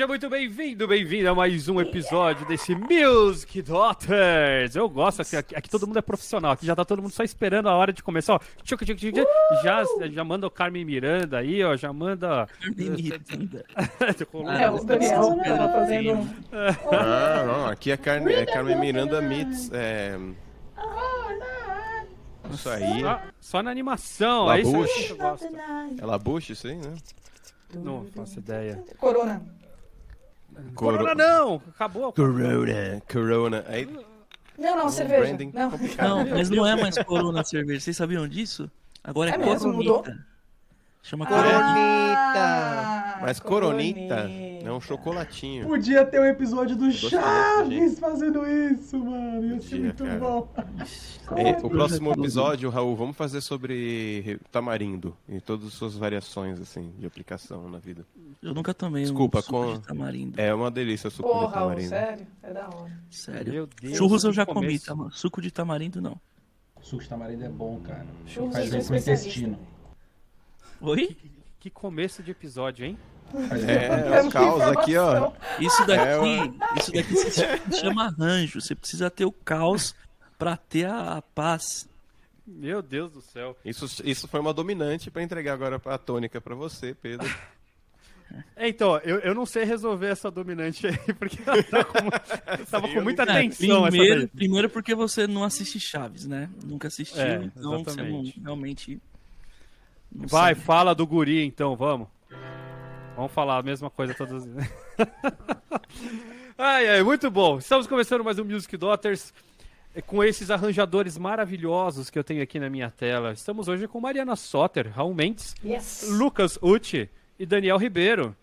Seja muito bem-vindo, bem-vindo a mais um episódio desse Music Daughters. Eu gosto, aqui, aqui, aqui, todo mundo é profissional, aqui já tá todo mundo só esperando a hora de começar, ó. Tchuc, tchuc, tchuc, já, já manda o Carmen Miranda aí, ó, já manda... Carmen Miranda. é, o Daniel tá fazendo... Ah, não, aqui é, Carne, é Carmen Miranda Meets, é... Isso aí. Só, só na animação, Labuche. é isso que eu gosto. É Labuche, isso aí, né? Não faço ideia. Corona. Corona não! Acabou. Corona. Corona. Aí, Não, não, um cerveja. branding Não. complicado. Não, mas não é mais Corona cerveja. Vocês sabiam disso? Agora é, É mesmo, Coronita. Chama Coronita. Ah, Mas Coronita é um chocolatinho. Podia ter um episódio do Chaves fazendo isso, mano. Ia ser muito cara. bom. É, o próximo episódio, Raul, vamos fazer sobre tamarindo e todas as suas variações, assim, de aplicação na vida. Eu nunca tomei Desculpa, um suco com- de tamarindo. É uma delícia o suco de Porra, Raul, tamarindo. sério? É da hora. Sério. Meu Deus. Churros eu já que comi, tá, mano? Suco de tamarindo não. Suco de tamarindo é bom, cara. Churros Faz bem pro intestino. Oi? Que começo de episódio, hein? É, é o caos aqui, ó. Isso daqui, É, isso daqui se chama arranjo. Você precisa ter o caos pra ter a, a paz. Meu Deus do céu. Isso, isso foi uma dominante pra entregar agora a tônica pra você, Pedro. É, Então, eu, eu não sei resolver essa dominante aí, porque ela tá com- tava com muita tensão essa primeiro, primeiro porque você não assiste Chaves, né? Nunca assistiu, É, então você não, exatamente. realmente. não Vai, sabe. fala do guri então, vamos. Vamos falar a mesma coisa todas. ai, ai, muito bom. Estamos começando mais um Music Daughters eh, com esses arranjadores maravilhosos que eu tenho aqui na minha tela. Estamos hoje com Mariana Soter, Raul Mendes, Yes. Lucas Uti e Daniel Ribeiro.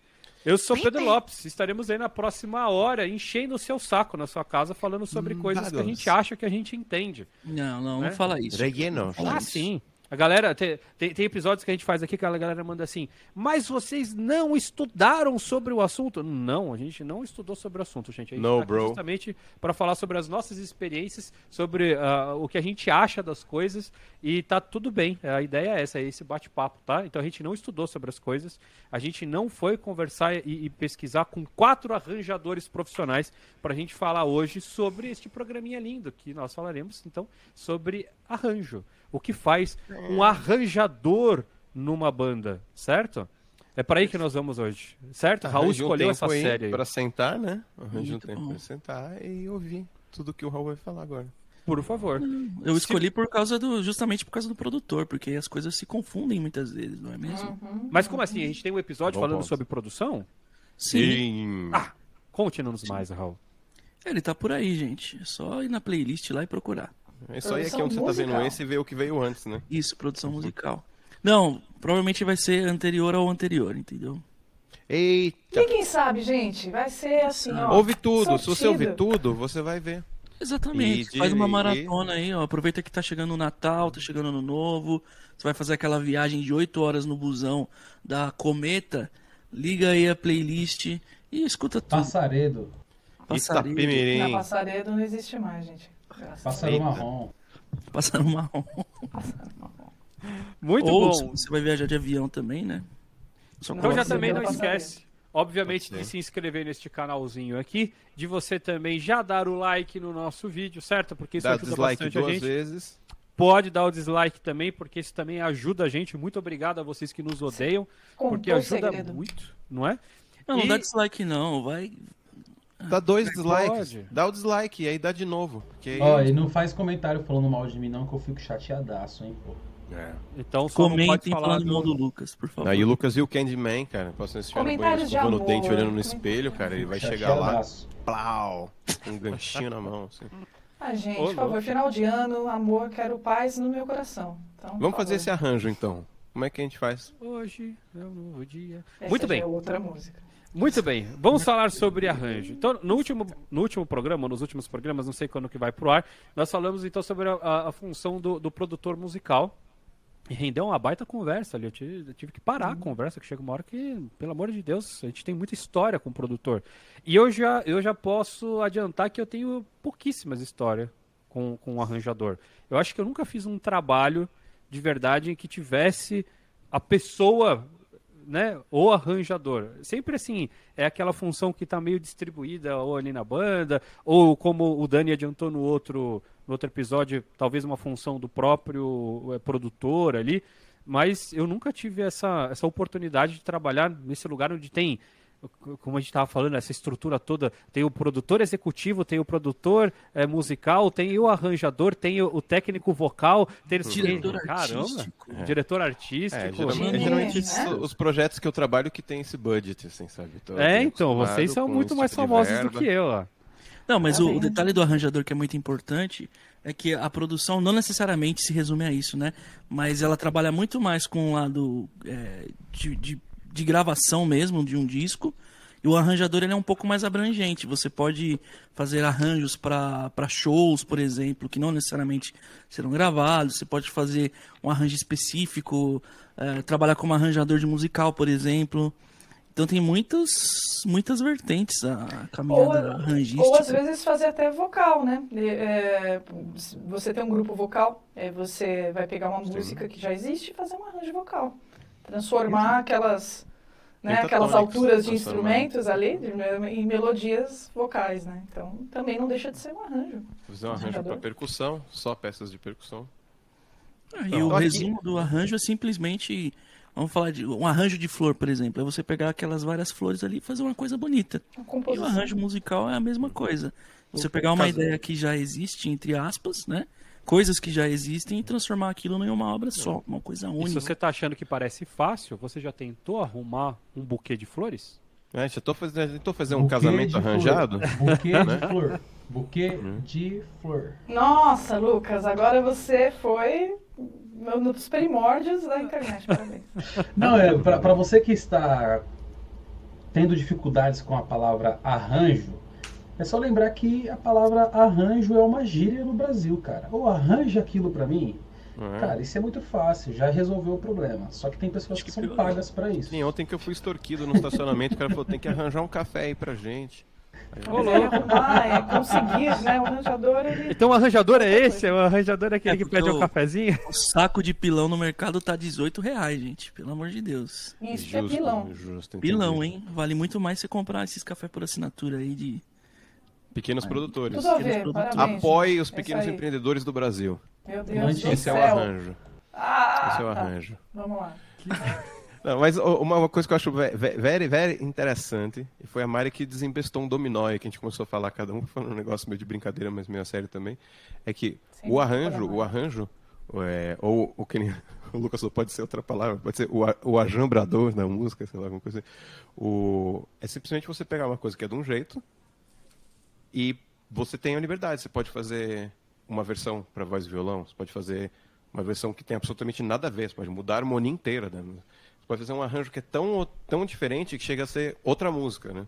Eu sou Pedro Lopes. Estaremos aí na próxima hora enchendo o seu saco na sua casa falando sobre coisas que a gente acha que a gente entende. Não, não, Né? não fala isso. Relleno. Ah, sim. A galera, tem, tem, episódios que a gente faz aqui que a galera manda assim, mas vocês não estudaram sobre o assunto? Não, a gente não estudou sobre o assunto, gente. A gente No, tá bro. justamente para falar sobre as nossas experiências, sobre ah, o que a gente acha das coisas e tá tudo bem. A ideia é essa, é esse bate-papo, tá? Então a gente não estudou sobre as coisas, a gente não foi conversar e, e pesquisar com quatro arranjadores profissionais para a gente falar hoje sobre este programinha lindo que nós falaremos, então, sobre arranjo. O que faz um arranjador numa banda, certo? É para aí que nós vamos hoje, certo? Raul Arranje um escolheu tempo essa série. aí. Pra sentar, né? Arranje um tempo pra sentar e ouvir tudo que o Raul vai falar agora. Por favor. Eu escolhi por causa do. justamente por causa do produtor, porque as coisas se confundem muitas vezes, não é mesmo? Mas como assim? A gente tem um episódio Bom falando ponto. sobre produção? Sim. Ah, conte-nos mais, Raul. Ele tá por aí, gente. É só ir na playlist lá e procurar. É só ir aqui onde você tá vendo musical. esse e ver o que veio antes, né? Isso, produção musical. Não, provavelmente vai ser anterior ao anterior, entendeu? Eita! Ninguém sabe, gente. Vai ser assim, ó. Ouve tudo. Se você sortido. ouvir tudo, você vai ver. Exatamente. E de- Faz uma e- maratona aí, ó. Aproveita que tá chegando o Natal, tá chegando Ano Novo. Você vai fazer aquela viagem de 8 horas no busão da Cometa. Liga aí a playlist e escuta tudo. Passaredo. Passarinho, Na passaredo não existe mais, gente. Graças a Pássaro Eita. marrom. Marrom. Muito Ou bom. você vai viajar de avião também, né? Só Então já também não esquece, obviamente, de se inscrever neste canalzinho aqui, de você também já dar o like no nosso vídeo, certo? Porque isso Dá ajuda dislike bastante a duas gente. vezes. Pode dar o dislike também, porque isso também ajuda a gente. Muito obrigado a vocês que nos odeiam, Contou porque ajuda segredo. muito, não é? Não, não E- dá dislike não, vai. Dá dois dislikes. Dá o dislike e aí dá de novo. Aí... Ó, e não faz comentário falando mal de mim, não, que eu fico chateadaço, hein, pô. É. Então só Comentem falar falando do... mal do Lucas, por favor. Aí o Lucas e o Candyman, cara, passando esse no banheiro, Comentários de escovando o amor, dente, olhando no espelho, cara, ele vai chegar lá, plau, com um ganchinho na mão, assim. Ah, gente, Ô, por favor, final de ano, amor, quero paz no meu coração. Então, Vamos fazer esse arranjo, então. Como é que a gente faz? Hoje é um novo dia. Essa Muito bem. É outra música. Muito bem, vamos falar sobre arranjo. Então, no último, no último programa, nos últimos programas, não sei quando que vai pro ar, nós falamos então sobre a, a- a função do, do produtor musical. E rendeu uma baita conversa ali. Eu tive, eu tive que parar a conversa, que chega uma hora que, pelo amor de Deus, a gente tem muita história com o produtor. E eu já, eu já posso adiantar que eu tenho pouquíssimas histórias com, com o arranjador. Eu acho que eu nunca fiz um trabalho de verdade em que tivesse a pessoa né, o arranjador. Sempre assim, é aquela função que está meio distribuída ou ali na banda, ou como o Dani adiantou no outro, no outro episódio, talvez uma função do próprio é, produtor ali. Mas eu nunca tive essa, essa oportunidade de trabalhar nesse lugar onde tem como a gente estava falando, essa estrutura toda, tem o produtor executivo, tem o produtor é, musical, tem o arranjador, tem o, o técnico vocal, tem o Diretor caramba, artístico. o diretor artístico. É, geralmente, É, geralmente os projetos que eu trabalho que tem esse budget, assim, sabe? Tô É, então, vocês são muito mais tipo famosos do que eu, ó. Não, mas Tá o, o detalhe do arranjador que é muito importante é que a produção não necessariamente se resume a isso, né? Mas ela trabalha muito mais com o lado é, de, de, de gravação mesmo de um disco. E o arranjador ele é um pouco mais abrangente. Você pode fazer arranjos para shows, por exemplo, que não necessariamente serão gravados. Você pode fazer um arranjo específico, é, trabalhar como arranjador de musical, por exemplo. Então tem muitas, muitas vertentes a Ou, caminhada arranjística. ou às vezes fazer até vocal, né? É, você tem um grupo vocal, aí você vai pegar uma música que já existe e fazer um arranjo vocal. Transformar aquelas, né, aquelas alturas de instrumentos ali de em melodias vocais, né? Então também não deixa de ser um arranjo. Fazer um arranjo para percussão, só peças de percussão. Ah, e Não, o aqui- resumo do arranjo é simplesmente. Vamos falar de um arranjo de flor, por exemplo. É você pegar aquelas várias flores ali e fazer uma coisa bonita. Uma E o arranjo musical é a mesma coisa. Você pegar uma caso- ideia que já existe, entre aspas, né? Coisas que já existem e transformar aquilo em uma obra só, uma coisa E se única. você tá achando que parece fácil, você já tentou arrumar um buquê de flores? É, já tô fazendo, tentou fazer um Buquê casamento arranjado? Flor. Buquê Né? de flor. Buquê Uhum. de flor. Nossa, Lucas, agora você foi no- nos primórdios da internet. Parabéns. Não, é pra você que está tendo dificuldades com a palavra arranjo, é só lembrar que a palavra arranjo é uma gíria no Brasil, cara. Ou arranja aquilo pra mim. É. Cara, isso é muito fácil, já resolveu o problema. Só que tem pessoas que que são piorou. pagas pra isso. Sim, ontem que eu fui extorquido no estacionamento, o cara falou, tem que arranjar um café aí pra gente. Ô, Mas é é conseguir, né? O arranjador, ele... Então o arranjador é esse? O arranjador é aquele É, que pede um o- cafezinho? O saco de pilão no mercado tá 18 reais, gente. Pelo amor de Deus. Isso é Justo, pilão. justo. Pilão, hein? Vale muito mais você comprar esses cafés por assinatura aí de. Pequenos produtores. Tudo a Pequenos ver, produtores. Apoie os É pequenos empreendedores do Brasil. Meu Deus do Esse é o céu. arranjo. Ah, Esse é o tá. arranjo. Vamos lá. Não, mas uma coisa que eu acho ve- ve- very, very interessante, e foi a Mari que desembestou um dominó aí, que a gente começou a falar, cada um falando um negócio meio de brincadeira, mas meio a sério também, é que Sim, o arranjo, o arranjo, é, ou o que nem o Lucas falou, pode ser outra palavra, pode ser o, o ajambrador da música, sei lá, alguma coisa assim. O, é simplesmente você pegar uma coisa que é de um jeito e você tem a liberdade. Você pode fazer uma versão para voz e violão, você pode fazer uma versão que tem absolutamente nada a ver, você pode mudar a harmonia inteira. Né? Você pode fazer um arranjo que é tão, tão diferente que chega a ser outra música, né?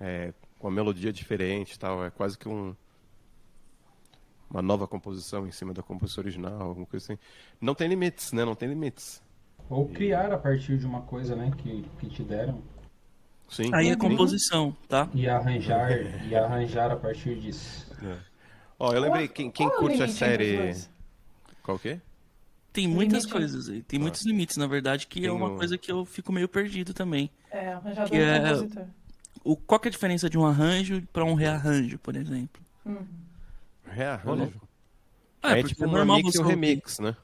É, com a melodia diferente tal. É quase que um, uma nova composição em cima da composição original, alguma coisa assim. Não tem limites, né? Não tem limites. Ou criar a partir de uma coisa, né, que, que te deram. Sim. Aí é sim. composição, tá? E arranjar, e arranjar a partir disso. Ó, eu lembrei, quem, quem Qual é curte a série... Qual que é? Tem muitas Limite. coisas aí. Tem muitos limites, na verdade, que Tem é uma coisa que eu fico meio perdido também. É, arranjador Que e é- compositor. O, qual que é a diferença de um arranjo para um rearranjo, por exemplo? Uhum. Rearranjo. Ah, é porque tipo é um normal mix e você um remix, né?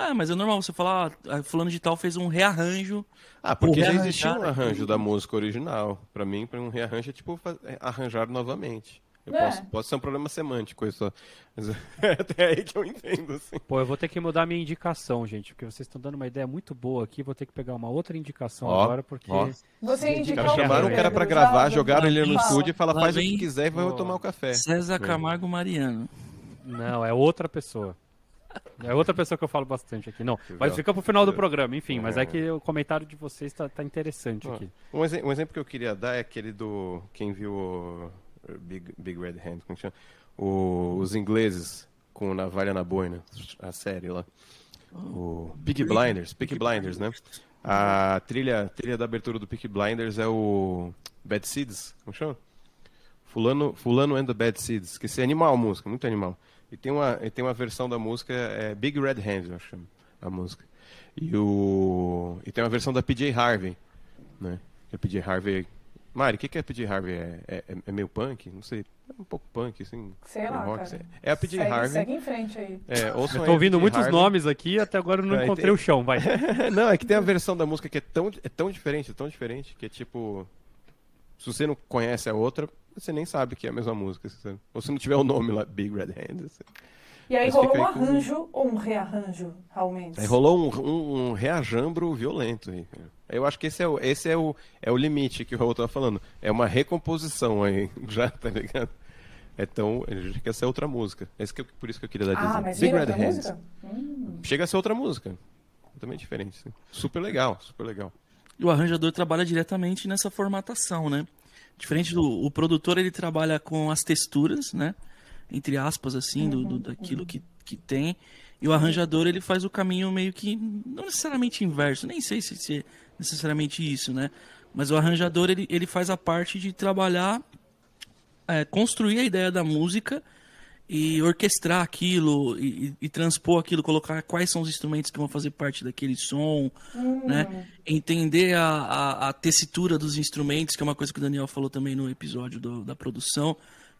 Ah, mas é normal você falar, ah, fulano de tal fez um rearranjo. Ah, porque já existia um arranjo da música original. Pra mim, para um rearranjo é tipo é arranjar novamente. Eu É. posso, pode ser um problema semântico isso. Mas é até aí que eu entendo, assim. Pô, eu vou ter que mudar minha indicação, gente, porque vocês estão dando uma ideia muito boa aqui. Vou ter que pegar uma outra indicação Ó, agora, porque. ó. Você caras o chamaram o cara pra gravar, jogaram ele no Fala. estúdio e falaram, Lá faz o que quiser e vai tomar o café. César Camargo Mariano. Não, é outra pessoa. É outra pessoa que eu falo bastante aqui. Não, mas Legal. fica pro final do programa, enfim. Mas É. é que o comentário de vocês tá, tá interessante Ó, aqui. Um, exe- um exemplo que eu queria dar é aquele do. Quem viu o Big, Big Red Hand, como chama? O- os ingleses com navalha na boina, a série lá. O Peaky Blinders, Peaky Blinders, né? A trilha, trilha da abertura do Peaky Blinders é o Bad Seeds, como chama? Fulano, Fulano and the Bad Seeds, que é animal a música, muito animal. E tem uma, e tem uma versão da música, é Big Red Hand, eu chamo a música. E, o, e tem uma versão da PJ Harvey, né? A PJ Harvey... Mari, o que, que é PJ Harvey? É, é, é meio punk? Não sei. É um pouco punk, assim. Sei lá, rock, cara. sei. É a PJ segue, Harvey. Segue em frente aí. É, Eu tô a ouvindo muitos Harvey. nomes aqui até agora eu não encontrei tem- o chão, vai. não, é que tem a versão da música que é tão, é tão diferente, é tão diferente, que é tipo. Se você não conhece a outra, você nem sabe que é a mesma música. sabe? Ou se não tiver o nome lá, Big Red Hand. assim. E aí Mas rolou fica um aí com- arranjo ou um rearranjo, Raul Mendes? Aí rolou um, um, um reajambro violento aí. Eu acho que esse é o, esse é o, é o limite que o Raul tava falando. É uma recomposição aí, já, tá ligado? Então, ele já quer ser outra música. Esse que eu- por isso que eu queria dar Ah, dizer. mas Big Red outra Hands. música? Hum. Chega a ser outra música. Totalmente diferente. sim. Super legal, super legal. E o arranjador trabalha diretamente nessa formatação, né? Diferente do o produtor, ele trabalha com as texturas, né? Entre aspas, assim, do, do- daquilo que, que tem. E o arranjador, ele faz o caminho meio que, não necessariamente inverso, nem sei se, se é necessariamente isso, né? Mas o arranjador, ele, ele faz a parte de trabalhar, é, construir a ideia da música e orquestrar aquilo e, e- transpor aquilo, colocar quais são os instrumentos que vão fazer parte daquele som, né? Entender a, a, a tessitura dos instrumentos, que é uma coisa que o Daniel falou também no episódio do- da produção,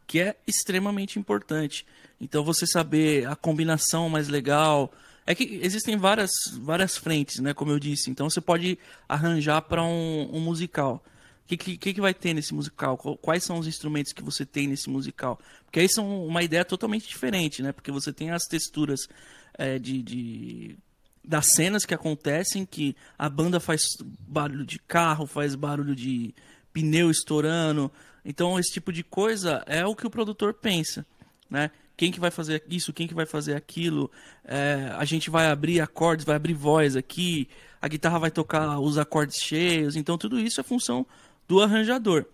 que é extremamente importante. Então você saber a combinação mais legal. É que existem várias, várias frentes, né? Como eu disse. Então você pode arranjar para um, um musical. O que, que, que vai ter nesse musical? Quais são os instrumentos que você tem nesse musical? Porque aí são uma ideia totalmente diferente, né? Porque você tem as texturas é, de, de- das cenas que acontecem, que a banda faz barulho de carro, faz barulho de pneu estourando. Então esse tipo de coisa é o que o produtor pensa, né? Quem que vai fazer isso, quem que vai fazer aquilo, é, a gente vai abrir acordes, vai abrir voz aqui, a guitarra vai tocar os acordes cheios, então tudo isso é função do arranjador.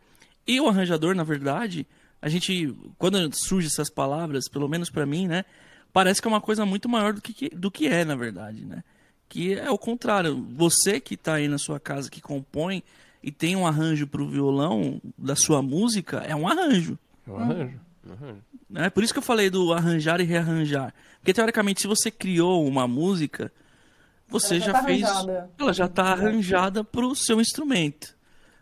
E o arranjador, na verdade, a gente, quando surgem essas palavras, pelo menos pra mim, né, parece que é uma coisa muito maior do que, do que é, na verdade, né? Que é o contrário. Você que tá aí na sua casa, que compõe e tem um arranjo pro violão da sua música, é um arranjo. É um arranjo. um arranjo. Né? Por isso que eu falei do arranjar e rearranjar. Porque, teoricamente, se você criou uma música, você Ela já já, tá fez. arranjada. Ela já está arranjada para o seu instrumento.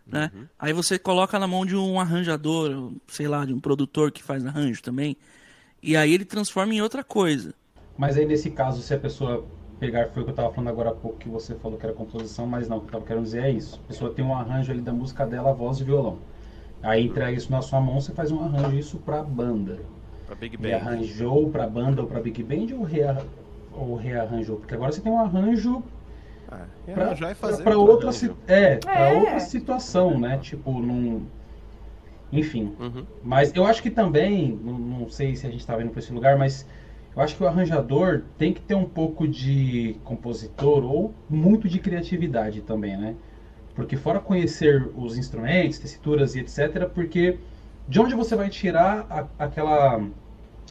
Né? Aí você coloca na mão de um arranjador, sei lá, de um produtor que faz arranjo também. E aí ele transforma em outra coisa. Mas aí nesse caso, se a pessoa pegar, foi o que eu tava falando agora há pouco, que você falou que era composição, mas não, o que eu tava querendo dizer é isso. A pessoa tem um arranjo ali da música dela, voz e violão. Aí entrega isso na sua mão, você faz um arranjo isso pra banda. Pra Big E Bang. arranjou pra banda ou pra Big Band ou, rea, ou rearranjou? Porque agora você tem um arranjo Pra, arranjar e fazer pra outra, si- é, pra É. outra situação, né? Tipo, num. Enfim. Uhum. Mas eu acho que também, não, não sei se a gente está vendo para esse lugar, mas eu acho que o arranjador tem que ter um pouco de compositor ou muito de criatividade também, né? Porque fora conhecer os instrumentos, tessituras e etc, porque de onde você vai tirar a- aquela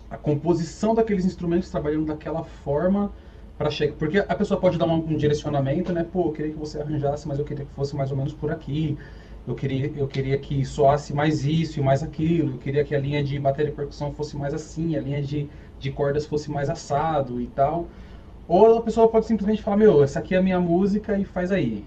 a composição daqueles instrumentos trabalhando daquela forma para chegar, porque a pessoa pode dar um, um direcionamento, né? Pô, eu queria que você arranjasse, mas eu queria que fosse mais ou menos por aqui. Eu queria, eu queria que soasse mais isso e mais aquilo. Eu queria que a linha de bateria e percussão fosse mais assim, a linha de, de cordas fosse mais assado e tal. Ou a pessoa pode simplesmente falar, meu, essa aqui é a minha música e faz aí.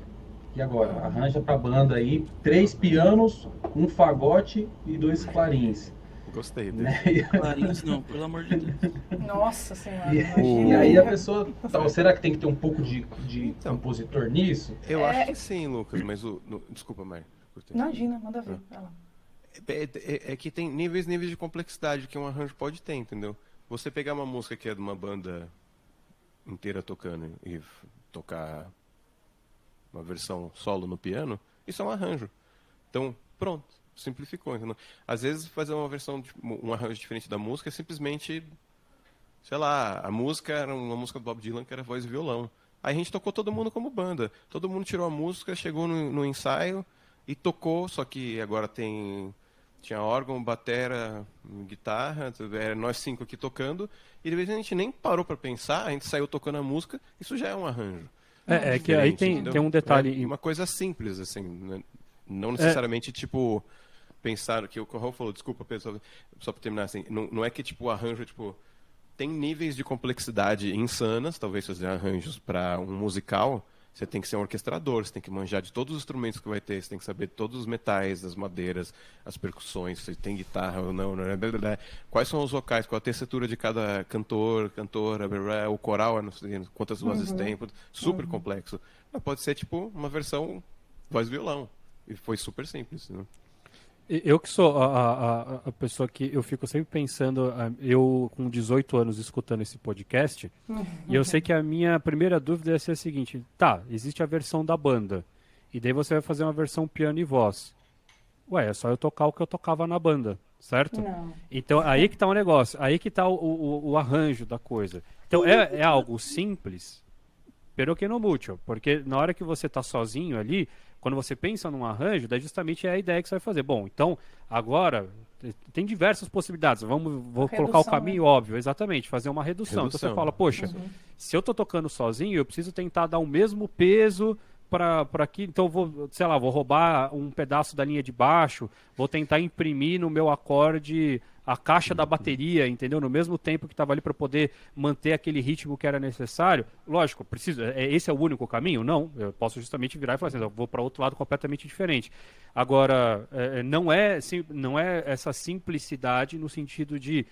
E agora? Arranja pra banda aí três pianos, um fagote e dois clarins. Gostei dele. Né? Clarins, não, pelo amor de Deus. Nossa senhora, E, e aí a pessoa. Tal, será que tem que ter um pouco de, de Então. compositor nisso? Eu É- acho que sim, Lucas, mas o. no- desculpa, Mari. cortei. Imagina, manda ver. Ah. vai lá. É, é- é que tem níveis níveis de complexidade que um arranjo pode ter, entendeu? Você pegar uma música que é de uma banda inteira tocando e tocar uma versão solo no piano, isso é um arranjo. Então, pronto, simplificou, entendeu? Às vezes fazer uma versão, de- um arranjo diferente da música é simplesmente, sei lá, a música era uma música do Bob Dylan que era voz e violão. Aí a gente tocou todo mundo como banda. Todo mundo tirou a música, chegou no, no ensaio e tocou, só que agora tem tinha órgão, batera, guitarra, era nós cinco aqui tocando, e de vez a gente nem parou para pensar, a gente saiu tocando a música, isso já é um arranjo. É, é que aí tem, entendeu? tem um detalhe. É uma coisa simples, assim, né? não necessariamente, tipo, pensar que o Corral falou, desculpa, Pedro, só, para terminar, assim, não, não é que, tipo, o arranjo, tipo, tem níveis de complexidade insanas, talvez fazer arranjos para um musical, Você tem que ser um orquestrador, você tem que manjar de todos os instrumentos que vai ter, você tem que saber todos os metais, as madeiras, as percussões, se tem guitarra ou não, né? blá, blá, blá. quais são os vocais, qual a tessitura de cada cantor, cantora, o coral, não sei quantas vozes Uhum. tem, super complexo. Mas pode ser tipo uma versão voz e violão. E foi super simples. Né? Eu que sou a, a- a- pessoa que eu fico sempre pensando, ah, eu com 18 anos escutando esse podcast, e eu sei que a minha primeira dúvida ia ser a seguinte: tá, existe a versão da banda, e daí você vai fazer uma versão piano e voz. Ué, é só eu tocar o que eu tocava na banda, certo? Não. Então, aí que tá o negócio, aí que tá o, o, o arranjo da coisa. Então, é, é algo simples, pero que no mucho, porque na hora que você tá sozinho ali, quando você pensa num arranjo, daí justamente é a ideia que você vai fazer. Bom, então, agora, te- tem diversas possibilidades, vamos, vou colocar o Redução, caminho óbvio, exatamente, fazer uma redução. Então, você Redução. fala, poxa, se eu tô tocando sozinho, eu preciso tentar dar o mesmo peso para aqui, então eu vou, sei lá, vou roubar um pedaço da linha de baixo, vou tentar imprimir no meu acorde a caixa da bateria, entendeu? No mesmo tempo que estava ali para poder manter aquele ritmo que era necessário. Lógico, preciso, é, esse é o único caminho? Não, eu posso justamente virar e falar assim, eu vou para outro lado completamente diferente. Agora, é, não é sim- não é essa simplicidade no sentido de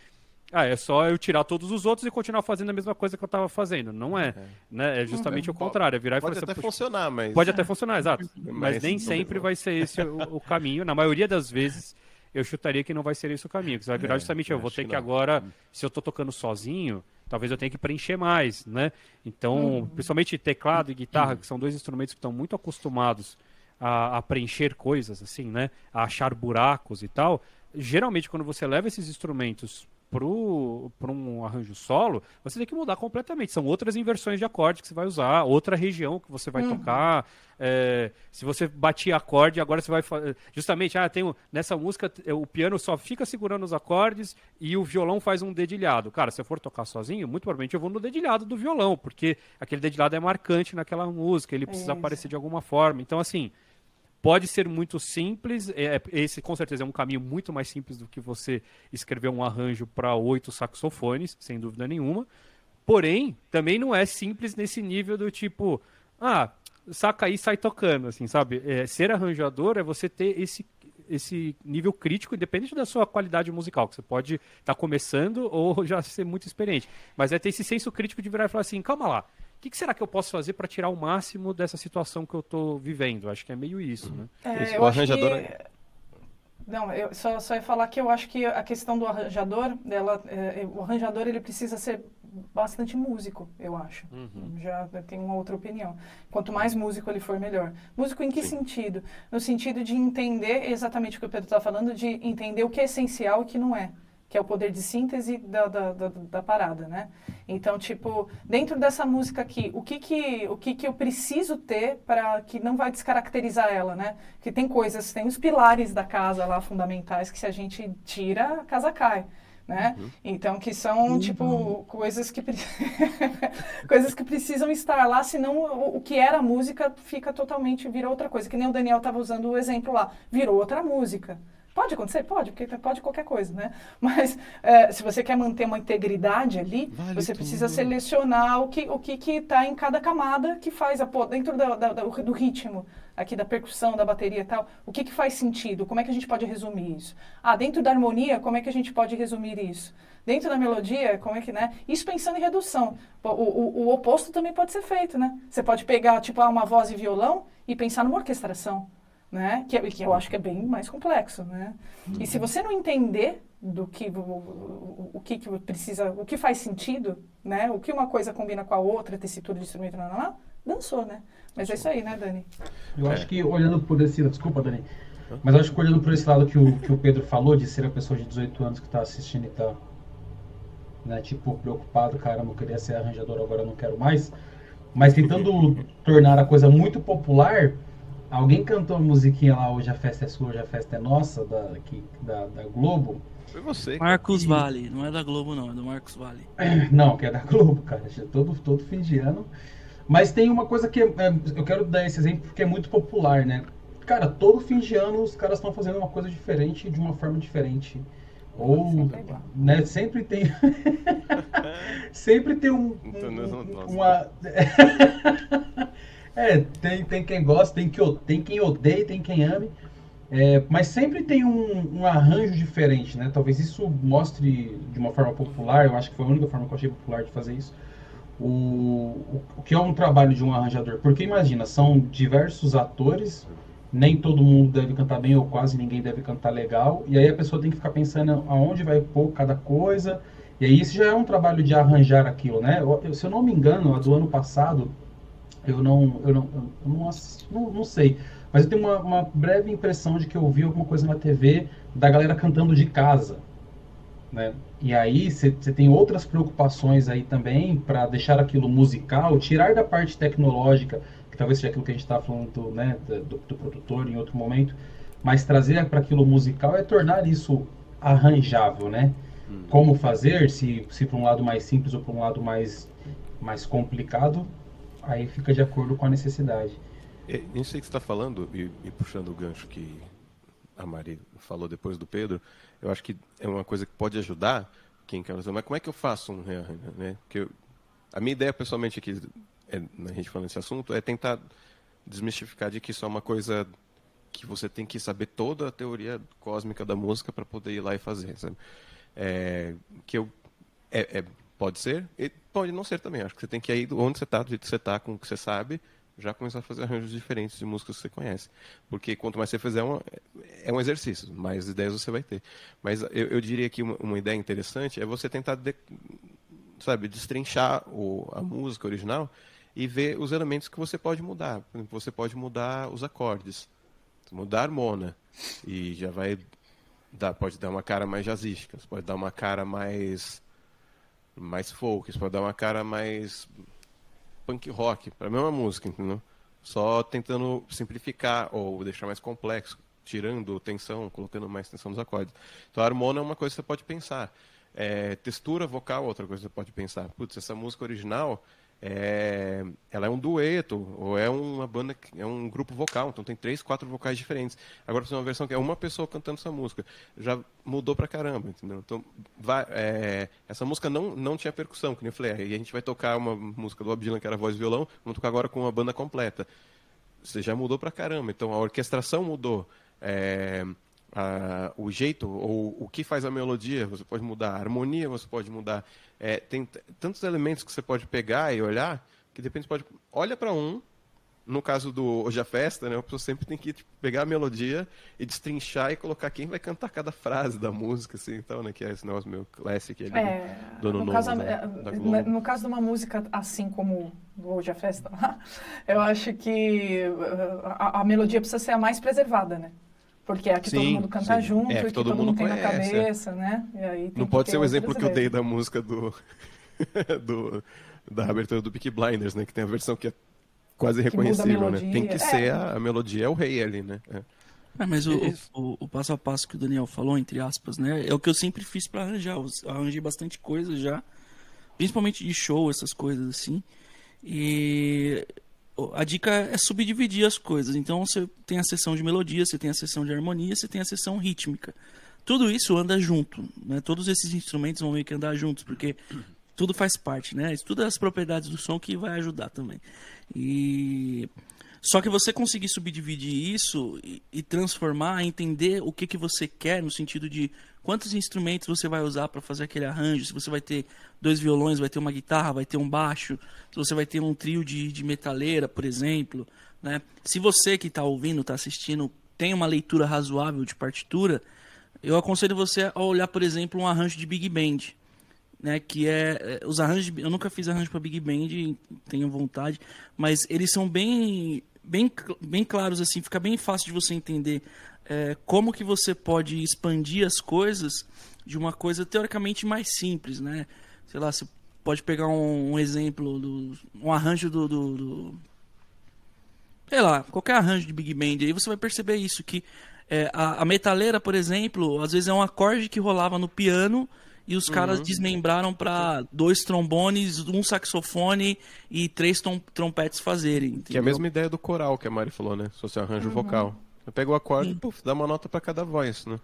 ah, é só eu tirar todos os outros e continuar fazendo a mesma coisa que eu estava fazendo. Não é. Né? É justamente o contrário. É virar e Pode assim, até "Puxa, funcionar, mas. Pode até funcionar, exato. Mas, Mas nem sempre vai ser esse o, o caminho. Na maioria das vezes, eu chutaria que não vai ser esse o caminho. Que você vai virar É, justamente, eu vou ter que que agora, se eu tô tocando sozinho, talvez eu tenha que preencher mais, né? Então, principalmente teclado e guitarra, que são dois instrumentos que estão muito acostumados a, a preencher coisas, assim, né? A achar buracos e tal. Geralmente, quando você leva esses instrumentos para um arranjo solo, você tem que mudar completamente. São outras inversões de acorde que você vai usar, outra região que você vai tocar. É, se você batia acorde, agora você vai. Justamente, ah, tem nessa música t- o piano só fica segurando os acordes e o violão faz um dedilhado. Cara, se eu for tocar sozinho, muito provavelmente eu vou no dedilhado do violão, porque aquele dedilhado é marcante naquela música, ele precisa Isso. aparecer de alguma forma. Então, assim. Pode ser muito simples, é, esse com certeza é um caminho muito mais simples do que você escrever um arranjo para oito saxofones, sem dúvida nenhuma. Porém, também não é simples nesse nível do tipo, ah, saca aí e sai tocando, assim, sabe? É, ser arranjador é você ter esse, esse nível crítico, independente da sua qualidade musical, que você pode estar começando ou já ser muito experiente. Mas é ter esse senso crítico de virar e falar assim, calma lá, que, que será que eu posso fazer para tirar o máximo dessa situação que eu estou vivendo? Acho que é meio isso, né? É, o acho arranjador que- é- Não, eu só, só ia falar que eu acho que a questão do arranjador, dela, é, o arranjador ele precisa ser bastante músico, eu acho. Já tenho uma outra opinião. Quanto mais músico ele for, melhor. Músico em que sentido? No sentido de entender exatamente o que o Pedro está falando, de entender o que é essencial e o que não é. Que é o poder de síntese da, da, da, da parada, né? Então, tipo, dentro dessa música aqui, o que que, o que, que eu preciso ter para que não vai descaracterizar ela, né? Que tem coisas, tem os pilares da casa lá fundamentais que se a gente tira, a casa cai. Né? Então, que são, tipo, coisas que, pre- coisas que precisam estar lá, senão o, o que era música fica totalmente, vira outra coisa. Que nem o Daniel estava usando o exemplo lá, virou outra música. Pode acontecer? Pode, porque pode qualquer coisa, né? Mas eh, se você quer manter uma integridade ali, Vale você tudo. precisa selecionar o que o que está em cada camada que faz a pô- dentro da- da- do ritmo aqui da percussão da bateria e tal o que que faz sentido? Como é que a gente pode resumir isso? Ah dentro da harmonia como é que a gente pode resumir isso? Dentro da melodia como é que né? Isso pensando em redução. O, o, o oposto também pode ser feito né? Você pode pegar tipo ah, uma voz e violão e pensar numa orquestração né? Que, que eu acho que é bem mais complexo, né? E se você não entender do que o, o, o que, que precisa, o que faz sentido, né? O que uma coisa combina com a outra, tessitura de instrumento, lá, lá, lá, dançou, né? Mas é isso aí, né, Dani? Eu acho que olhando por esse desculpa, Dani, mas eu acho que olhando por esse lado que o, que o Pedro falou, de ser a pessoa de 18 anos que está assistindo e tá, né, tipo, preocupado, caramba, eu queria ser arranjador, agora eu não quero mais, mas tentando tornar a coisa muito popular, alguém cantou a musiquinha lá, hoje a festa é sua, hoje a festa é nossa, da, aqui, da, da Globo, Foi você. cara. Marcos Vale, não é da Globo não, é do Marcos Vale. Não, que é da Globo, cara. Todo, todo fim de ano. Mas tem uma coisa que é- eu quero dar esse exemplo porque é muito popular, né? Cara, todo fim de ano os caras estão fazendo uma coisa diferente de uma forma diferente. Ou, Sempre é né, sempre tem. sempre tem um. Então, um- uma... É, tem, tem quem gosta, tem, que, tem quem odeia, tem quem ame. É, mas sempre tem um, um, arranjo diferente, né? Talvez isso mostre de uma forma popular, eu acho que foi a única forma que eu achei popular de fazer isso, o, o, o que é um trabalho de um arranjador. Porque imagina, são diversos atores, nem todo mundo deve cantar bem ou quase ninguém deve cantar legal, e aí a pessoa tem que ficar pensando aonde vai pôr cada coisa, e aí isso já é um trabalho de arranjar aquilo, né? Eu, se eu não me engano, a do ano passado, eu não, eu não, eu não, não, não sei, mas eu tenho uma, uma, breve impressão de que eu vi alguma coisa na TV da galera cantando de casa. Né? E aí você tem outras preocupações aí também para deixar aquilo musical, tirar da parte tecnológica, que talvez seja aquilo que a gente estava falando do, né, do, do, produtor em outro momento, mas trazer para aquilo musical é tornar isso arranjável, né? Hum. Como fazer, se, se para um lado mais simples ou para um lado mais, mais complicado, aí fica de acordo com a necessidade. É, nisso aí que você está falando, e, e, puxando o gancho que a Mari falou depois do Pedro, eu acho que é uma coisa que pode ajudar quem quer usar. Mas como é que eu faço um rearranjo? Né? A minha ideia, pessoalmente, aqui, é, gente falando desse assunto, é tentar desmistificar de que isso é uma coisa que você tem que saber toda a teoria cósmica da música para poder ir lá e fazer. Sabe? É, que eu, é, é, pode ser, e pode não ser também. Acho que você tem que ir onde você está, do jeito que você está, com o que você sabe, já começar a fazer arranjos diferentes de músicas que você conhece. Porque quanto mais você fizer, é, uma, é um exercício, mais ideias você vai ter. Mas eu, eu diria que uma, uma, ideia interessante é você tentar, de, sabe, destrinchar o, a música original e ver os elementos que você pode mudar. Por exemplo, você pode mudar os acordes, mudar a e já vai dar, pode dar uma cara mais jazzística, pode dar uma cara mais mais folk, pode dar uma cara mais punk rock, para a mesma música, entendeu? Só tentando simplificar ou deixar mais complexo, tirando tensão, colocando mais tensão nos acordes. Então a harmonia é uma coisa que você pode pensar. É, textura vocal é outra coisa que você pode pensar. Putz, essa música original é, ela é um dueto, ou é uma banda, é um grupo vocal, então tem três, quatro vocais diferentes. Agora fazer uma versão que é uma pessoa cantando essa música, já mudou pra caramba, entendeu? Então, vai, é, essa música não, não tinha percussão, que nem eu falei, e a gente vai tocar uma música do Bob que era voz e violão, vamos tocar agora com uma banda completa. Você já mudou pra caramba, então a orquestração mudou. É, a, o jeito ou o que faz a melodia, você pode mudar. A harmonia você pode mudar. É, tem tantos elementos que você pode pegar e olhar que depende pode olha para um. No caso do Hoje a Festa, né, a pessoa sempre tem que tipo, pegar a melodia e destrinchar e colocar quem vai cantar cada frase da música, assim, então, né, que é esse negócio meio clássico ali é, do no Novo. Caso, da, da no caso de uma música assim como Hoje a Festa, eu acho que uh, a, a melodia precisa ser a mais preservada, né? Porque é que sim, todo mundo canta sim. junto, é, que, que todo, todo mundo, tem conhece, na é. cabeça, né? Não pode ser o exemplo que eu dei da música do, do da abertura do Peaky Blinders, né? Que tem a versão que é quase reconhecível, né? Tem que é. ser a, a, melodia, é o rei ali, né? É. É, mas o, o, o, passo a passo que o Daniel falou, entre aspas, né? É o que eu sempre fiz para arranjar. Eu arranjei bastante coisa já. Principalmente de show, essas coisas assim. E a dica é subdividir as coisas. Então você tem a sessão de melodia, você tem a sessão de harmonia, você tem a sessão rítmica. Tudo isso anda junto, né? Todos esses instrumentos vão meio que andar juntos, porque tudo faz parte, né? Estuda as propriedades do som que vai ajudar também. E só que você conseguir subdividir isso e, e transformar, entender o que, que você quer no sentido de quantos instrumentos você vai usar para fazer aquele arranjo, se você vai ter dois violões, vai ter uma guitarra, vai ter um baixo, se você vai ter um trio de, de metaleira, por exemplo. Né? Se você que está ouvindo, está assistindo, tem uma leitura razoável de partitura, eu aconselho você a olhar, por exemplo, um arranjo de big band. Né, que é, é os arranjos eu nunca fiz arranjo para big band tenho vontade mas eles são bem bem, bem claros assim, fica bem fácil de você entender é, como que você pode expandir as coisas de uma coisa teoricamente mais simples, né? Sei lá, você pode pegar um, um exemplo do um arranjo do, do, do, sei lá, qualquer arranjo de big band, aí você vai perceber isso que é, a, a metaleira, por exemplo, às vezes é um acorde que rolava no piano e os caras uhum. desmembraram para dois trombones, um saxofone e três trompetes fazerem. Entendeu? Que é a mesma ideia do coral que a Mari falou, né? Se fosse arranjo uhum. vocal. Eu pego o acorde e dá uma nota para cada voz, né?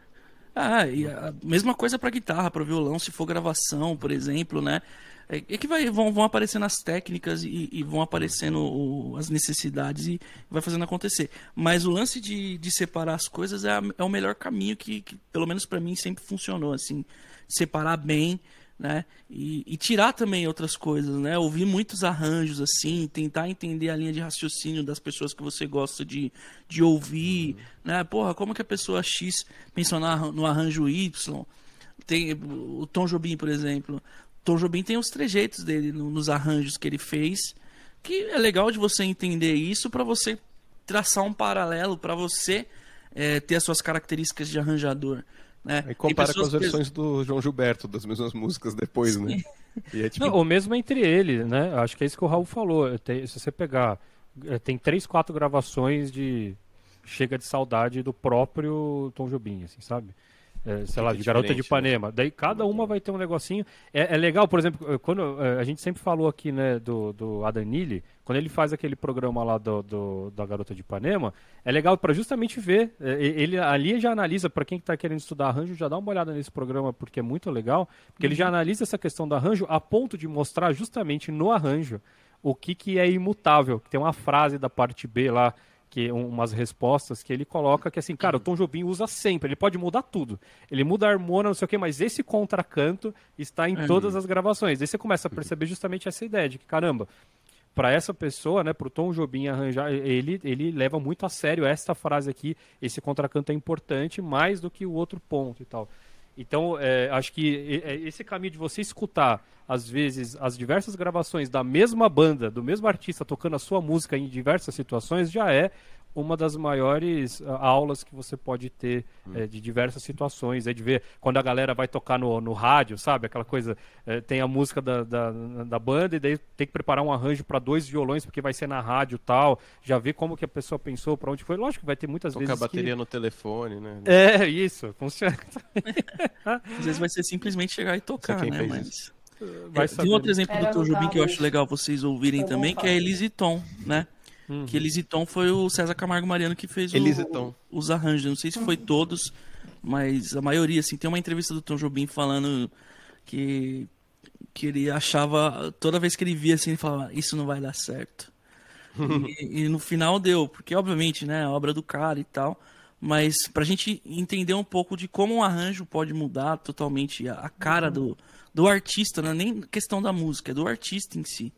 Ah, e a mesma coisa para guitarra, para violão, se for gravação, por exemplo, né? É, é que vai, vão, vão aparecendo as técnicas e, e vão aparecendo o, as necessidades e vai fazendo acontecer. Mas o lance de, de separar as coisas é, a, é o melhor caminho que, que pelo menos para mim, sempre funcionou, assim. Separar bem, né? E, e, tirar também outras coisas, né? Ouvir muitos arranjos assim, tentar entender a linha de raciocínio das pessoas que você gosta de, de ouvir, uhum. né? Porra, como que a pessoa X pensou no arranjo Y? Tem o Tom Jobim, por exemplo. Tom Jobim tem os trejeitos dele nos arranjos que ele fez, que é legal de você entender isso para você traçar um paralelo, para você é, ter as suas características de arranjador. Né? Aí compara com as versões do João Gilberto, das mesmas músicas depois, Sim. né? É tipo... Não, ou mesmo entre eles, né? Acho que é isso que o Raul falou. Se você pegar. É, tem três, quatro gravações de Chega de Saudade do próprio Tom Jobim, assim, sabe? É, sei lá, de Garota de né? Ipanema. Né? Daí cada uma vai ter um negocinho. É, é, legal, por exemplo, quando é, a gente sempre falou aqui, né, do, do Adanili, quando ele faz aquele programa lá do, do da Garota de Ipanema, é legal para justamente ver. É, ele ali já analisa, para quem está querendo estudar arranjo, já dá uma olhada nesse programa, porque é muito legal, porque uhum. ele já uhum. analisa essa questão do arranjo a ponto de mostrar justamente no arranjo o que, que é imutável. Tem uma frase da parte B lá que umas respostas que ele coloca que assim, cara, o Tom Jobim usa sempre, ele pode mudar tudo. Ele muda a harmonia, não sei o que, mas esse contracanto está em é. todas as gravações. Aí você começa a perceber justamente essa ideia de que, caramba, para essa pessoa, né, pro Tom Jobim arranjar, ele, ele leva muito a sério essa frase aqui, esse contracanto é importante mais do que o outro ponto e tal. Então, é, acho que é, esse caminho de você escutar, às vezes, as diversas gravações da mesma banda, do mesmo artista tocando a sua música em diversas situações, já é uma das maiores uh, aulas que você pode ter hum. é, de diversas situações. É de ver quando a galera vai tocar no, no rádio, sabe? Aquela coisa, é, tem a música da, da, da, banda e daí tem que preparar um arranjo para dois violões porque vai ser na rádio tal. Já ver como que a pessoa pensou, para onde foi. Lógico que vai ter muitas Tocar vezes. a bateria que... no telefone, né? É, isso, funciona. Às vezes vai ser simplesmente chegar e tocar, né? Mas... Vai é, tem outro exemplo do Teu Jubim que eu acho legal vocês ouvirem também, que é Elise Tom, né? Uhum. Que Elisiton foi o César Camargo Mariano que fez o, os arranjos. Não sei se foi todos, mas a maioria, assim. Tem uma entrevista do Tom Jobim falando que, que ele achava, toda vez que ele via assim, ele falava, isso não vai dar certo. e, e, no final deu, porque obviamente, né, a obra do cara e tal. Mas pra gente entender um pouco de como um arranjo pode mudar totalmente a, a cara do, do artista, não é nem questão da música, é do artista em si.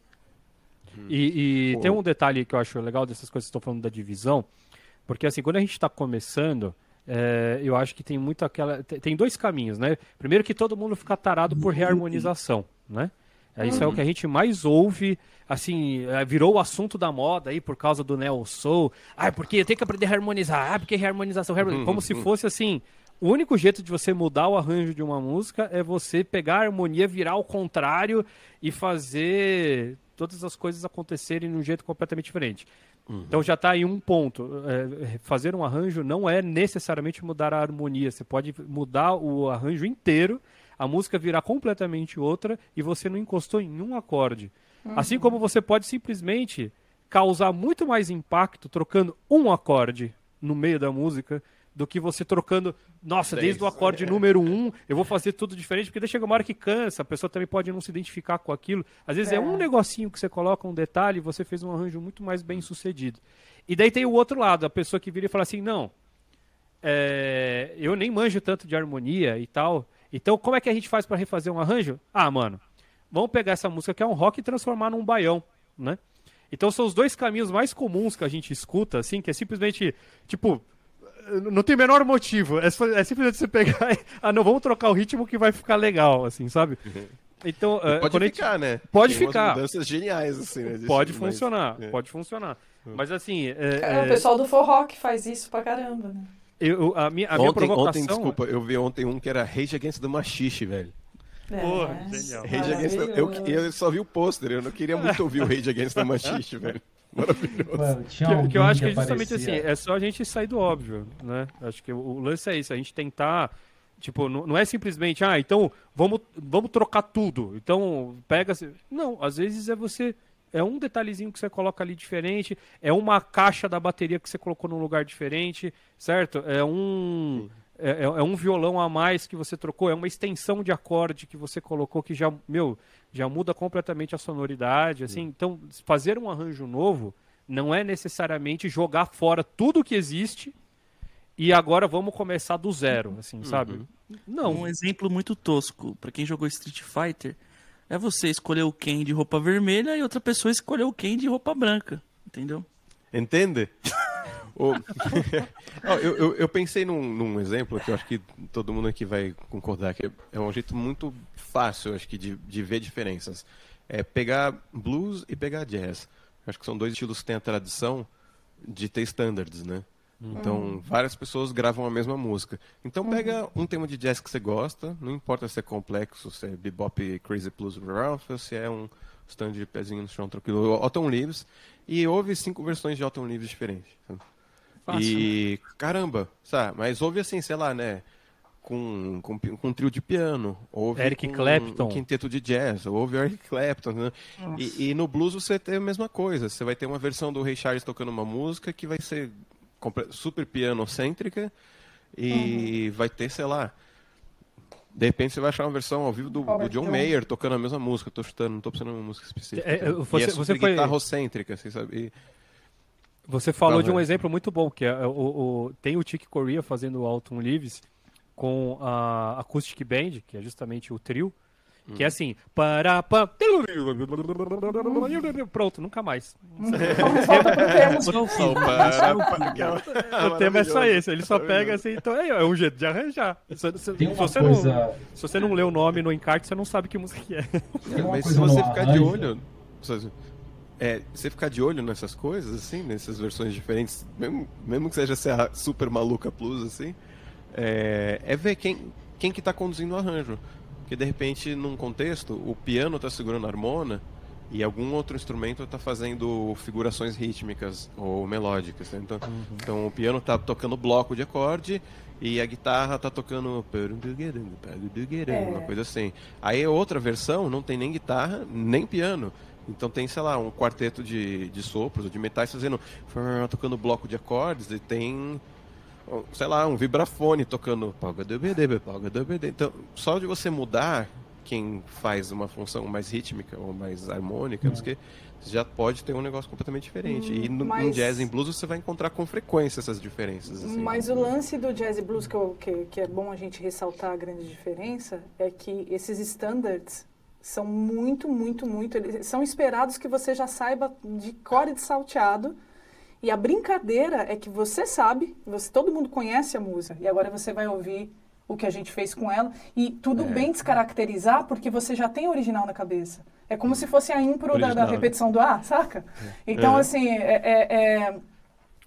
E, e tem um detalhe que eu acho legal dessas coisas que estou falando da divisão, porque assim, quando a gente está começando, é, eu acho que tem muito aquela. Tem dois caminhos, né? Primeiro que todo mundo fica tarado por reharmonização, né? É, isso é o que a gente mais ouve, assim, é, virou o assunto da moda aí por causa do Neo Soul. Ah, porque eu tenho que aprender a harmonizar. Ah, porque harmonização, harmonização. Como se fosse assim, o único jeito de você mudar o arranjo de uma música é você pegar a harmonia, virar ao contrário e fazer todas as coisas acontecerem de um jeito completamente diferente. Uhum. Então já está aí um ponto. É, fazer um arranjo não é necessariamente mudar a harmonia. Você pode mudar o arranjo inteiro, a música virar completamente outra e você não encostou em um acorde. Uhum. Assim como você pode simplesmente causar muito mais impacto trocando um acorde no meio da música do que você trocando, nossa, desde o acorde número um, eu vou fazer tudo diferente, porque daí chega uma hora que cansa, a pessoa também pode não se identificar com aquilo. Às vezes é, é um negocinho que você coloca, um detalhe, e você fez um arranjo muito mais bem sucedido. E daí tem o outro lado, a pessoa que vira e fala assim, não, é, eu nem manjo tanto de harmonia e tal, então como é que a gente faz para refazer um arranjo? Ah, mano, vamos pegar essa música que é um rock e transformar num baião, né? Então são os dois caminhos mais comuns que a gente escuta, assim, que é simplesmente, tipo, não tem o menor motivo. É, é simplesmente você pegar e. Ah, não, vamos trocar o ritmo que vai ficar legal, assim, sabe? Então, uh, pode ficar, gente... né? Pode tem ficar. mudanças geniais, assim, né? Pode funcionar, é. pode funcionar. Mas assim. É, é, o pessoal do forró que faz isso pra caramba, né? Eu, a minha, a ontem, minha provocação... ontem, desculpa, eu vi ontem um que era Rage Against the Machixe, velho. É, Porra, genial. Rage Against the... eu, eu só vi o pôster, eu não queria muito ouvir o Rage Against the Machixe, velho. Maravilhoso. Mano, que, que, eu acho que é justamente assim, é só a gente sair do óbvio, né? Acho que o, o lance é isso, a gente tentar. Tipo, não, não, é simplesmente, ah, então vamos, vamos trocar tudo. Então, pega. Não, às vezes é você. É um detalhezinho que você coloca ali diferente, é uma caixa da bateria que você colocou num lugar diferente, certo? É um. é, é, é um violão a mais que você trocou, é uma extensão de acorde que você colocou que já, meu, já muda completamente a sonoridade, assim. Então, fazer um arranjo novo não é necessariamente jogar fora tudo que existe e agora vamos começar do zero, assim, sabe? Não. Um exemplo muito tosco, pra quem jogou Street Fighter, é você escolher o Ken de roupa vermelha e outra pessoa escolher o Ken de roupa branca, entendeu? Entende? O- eu, eu, eu pensei num, num exemplo que eu acho que todo mundo aqui vai concordar que é um jeito muito fácil, acho que, de, de ver diferenças. É pegar blues e pegar jazz. Acho que são dois estilos que têm a tradição de ter standards, né? Então, várias pessoas gravam a mesma música. Então, pega um tema de jazz que você gosta, não importa se é complexo, se é bebop, crazy blues, Ralph, se é um stand de pezinho no chão tranquilo, Autumn Leaves, e ouve cinco versões de Autumn Leaves diferentes. sabe? Fácil, e, caramba, sabe? Mas ouve assim, sei lá, né? Com, com, com um trio de piano, ouve Eric com Clapton. um quinteto de jazz, ouve Eric Clapton, né? E, e no blues você tem a mesma coisa. Você vai ter uma versão do Ray Charles tocando uma música que vai ser super pianocêntrica e vai ter, sei lá. De repente você vai achar uma versão ao vivo do, do John. Mayer tocando a mesma música. Tô chutando, não tô pensando numa música específica. É, é, e você- é você super foi- guitarrocêntrica, assim, sabe? E- Você falou Tá, de um exemplo muito bom, que é o, o- tem o Chick Corea fazendo o Autumn Leaves com a Acoustic Band, que é justamente o trio, que é assim, para pronto, nunca mais. Só o tema é só esse, ele só pega assim, então é, é um jeito de arranjar. Se, se- Tem se você coisa. não, se você não lê o nome no encarte, você não sabe que música que é. Mas se você ficar de olho. Se- É, você ficar de olho nessas coisas, assim, nessas versões diferentes, mesmo, mesmo que seja essa super maluca plus, assim, é, é ver quem, quem que tá conduzindo o arranjo. Porque de repente, num contexto, o piano tá segurando a harmona e algum outro instrumento tá fazendo figurações rítmicas ou melódicas. né? Então, então o piano tá tocando bloco de acorde e a guitarra tá tocando uma coisa assim. Aí a outra versão não tem nem guitarra, nem piano. Então tem, sei lá, um quarteto de, de sopros ou de metais fazendo tocando bloco de acordes e tem sei lá, um vibrafone tocando então só de você mudar quem faz uma função mais rítmica ou mais harmônica, não sei o você já pode ter um negócio completamente diferente. e no, em mas- jazz e em blues você vai encontrar com frequência essas diferenças. assim. Mas o lance do jazz e blues que, eu- que, que é bom a gente ressaltar a grande diferença é que esses standards são muito, muito, muito. Eles são esperados que você já saiba de core de salteado. E a brincadeira é que você sabe, você, todo mundo conhece a música, e agora você vai ouvir o que a gente fez com ela, e tudo É. bem descaracterizar, porque você já tem o original na cabeça. É como se fosse a impro da, da né? repetição do A, saca? Então, É. assim, é- é- é,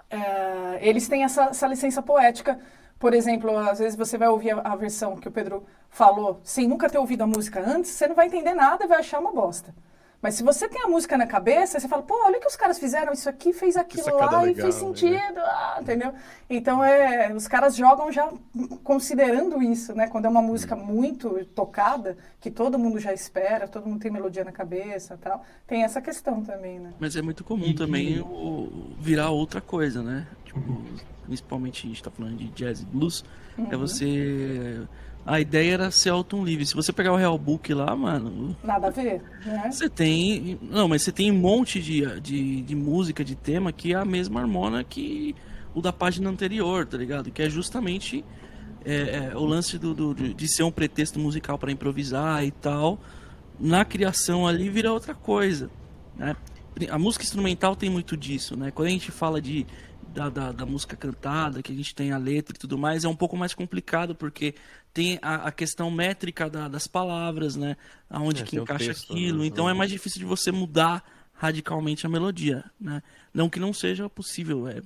é, eles têm essa, essa licença poética. Por exemplo, às vezes você vai ouvir a, a versão que o Pedro falou sem nunca ter ouvido a música antes, você não vai entender nada e vai achar uma bosta. Mas se você tem a música na cabeça, você fala, pô, olha o que os caras fizeram, isso aqui fez aquilo lá e legal, fez né? sentido, ah, entendeu? Então, é, os caras jogam já considerando isso, né? Quando é uma música muito tocada, que todo mundo já espera, todo mundo tem melodia na cabeça tal, tem essa questão também, né? Mas é muito comum E- também e- o, virar outra coisa, né? Tipo, principalmente a gente tá falando de jazz e blues, é você. A ideia era ser Autumn Livre. Se você pegar o Real Book lá, mano, Nada a ver, né? você tem. Não, mas você tem um monte de, de, de música, de tema que é a mesma harmona que o da página anterior, tá ligado? Que é justamente é, é, o lance do, do- de ser um pretexto musical para improvisar e tal. Na criação ali vira outra coisa, né? A música instrumental tem muito disso, né? Quando a gente fala de da, da, da música cantada, que a gente tem a letra e tudo mais, é um pouco mais complicado, porque tem a, a questão métrica da- das palavras, né? Aonde É, que encaixa texto, aquilo. né? Então é mais difícil de você mudar radicalmente a melodia, né? Não que não seja possível, é... É,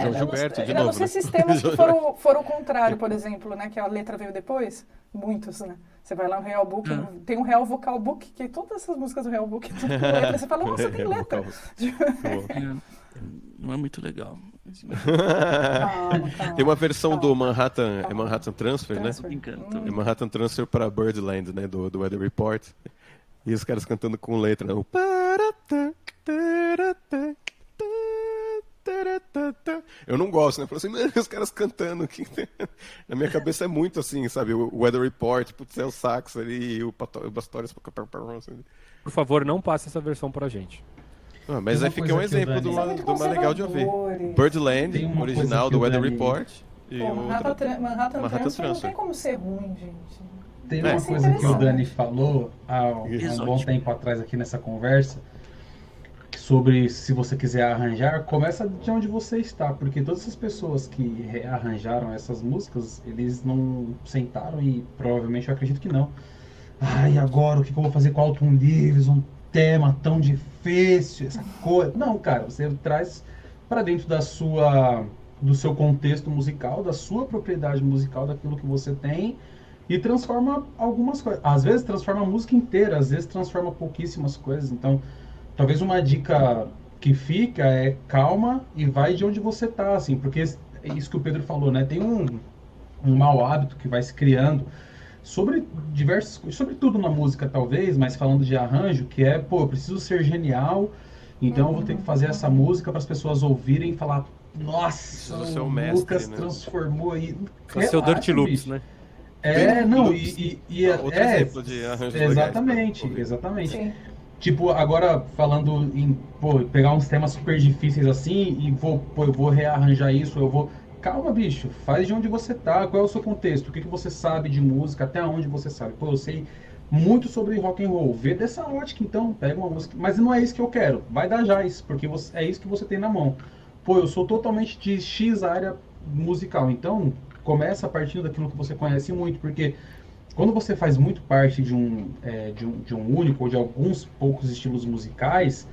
João eu Gilberto, não, de eu não novo, sei né? sistemas que foram, foram o contrário, por exemplo, né? Que a letra veio depois. Muitos, né? Você vai lá no Real Book, Ah. tem um Real Vocal Book, que todas essas músicas do Real Book tudo com letra. Você fala, nossa, tem letra. É, não é muito legal. Calma, calma. Tem uma versão do Manhattan, é Manhattan Transfer, né? Transfer. Hum. É Manhattan Transfer para Birdland, né? Do, do Weather Report. E os caras cantando com letra, né? O Eu não gosto, né? Eu falo assim, mano, os caras cantando aqui. Na minha cabeça é muito assim, sabe? O Weather Report, putz, é o sax ali, o, o Bastórias. Por favor, não passe essa versão pra gente. Ah, mas aí fica um exemplo do, é do mais legal de ouvir. Birdland, original do Weather. Report. E Pô, Manhattan, outra... Manhattan, Manhattan Transfer não tem como ser ruim, gente. Tem uma é. coisa que o Dani falou há um bom tempo atrás aqui nessa conversa sobre se você quiser arranjar, começa de onde você está, porque todas essas pessoas que rearranjaram essas músicas, eles não sentaram e provavelmente eu acredito que não. Ai, agora o que eu vou fazer com Alton Livres? Um tema tão difícil, essa coisa. Não, cara, você traz para dentro da sua do seu contexto musical, da sua propriedade musical, daquilo que você tem e transforma algumas coisas. Às vezes transforma a música inteira, às vezes transforma pouquíssimas coisas. Então, talvez uma dica que fica é calma e vai de onde você tá, assim, porque isso que o Pedro falou, né? Tem um, um mau hábito que vai se criando sobre diversas sobre tudo na música talvez, mas falando de arranjo, que é, pô, eu preciso ser genial, então eu vou ter que fazer essa música para as pessoas ouvirem e falar, nossa, o mestre, Lucas né? transformou aí. O seu Dirty Loops, né? É, não, e, e, e é, Outro é, exemplo de arranjo Exatamente, legais, exatamente. Sim. Tipo, agora falando em pô, pegar uns temas super difíceis assim e vou, pô, eu vou rearranjar isso, eu vou. Calma, bicho, faz de onde você tá, qual é o seu contexto, o que, que você sabe de música, até onde você sabe. Pô, eu sei muito sobre rock and roll. Vê dessa ótica, então, pega uma música. Mas não é isso que eu quero. Vai dar jazz, porque você, é isso que você tem na mão. Pô, eu sou totalmente de X área musical, então começa a partir daquilo que você conhece muito, porque quando você faz muito parte de um, é, de um, de um único ou de alguns poucos estilos musicais,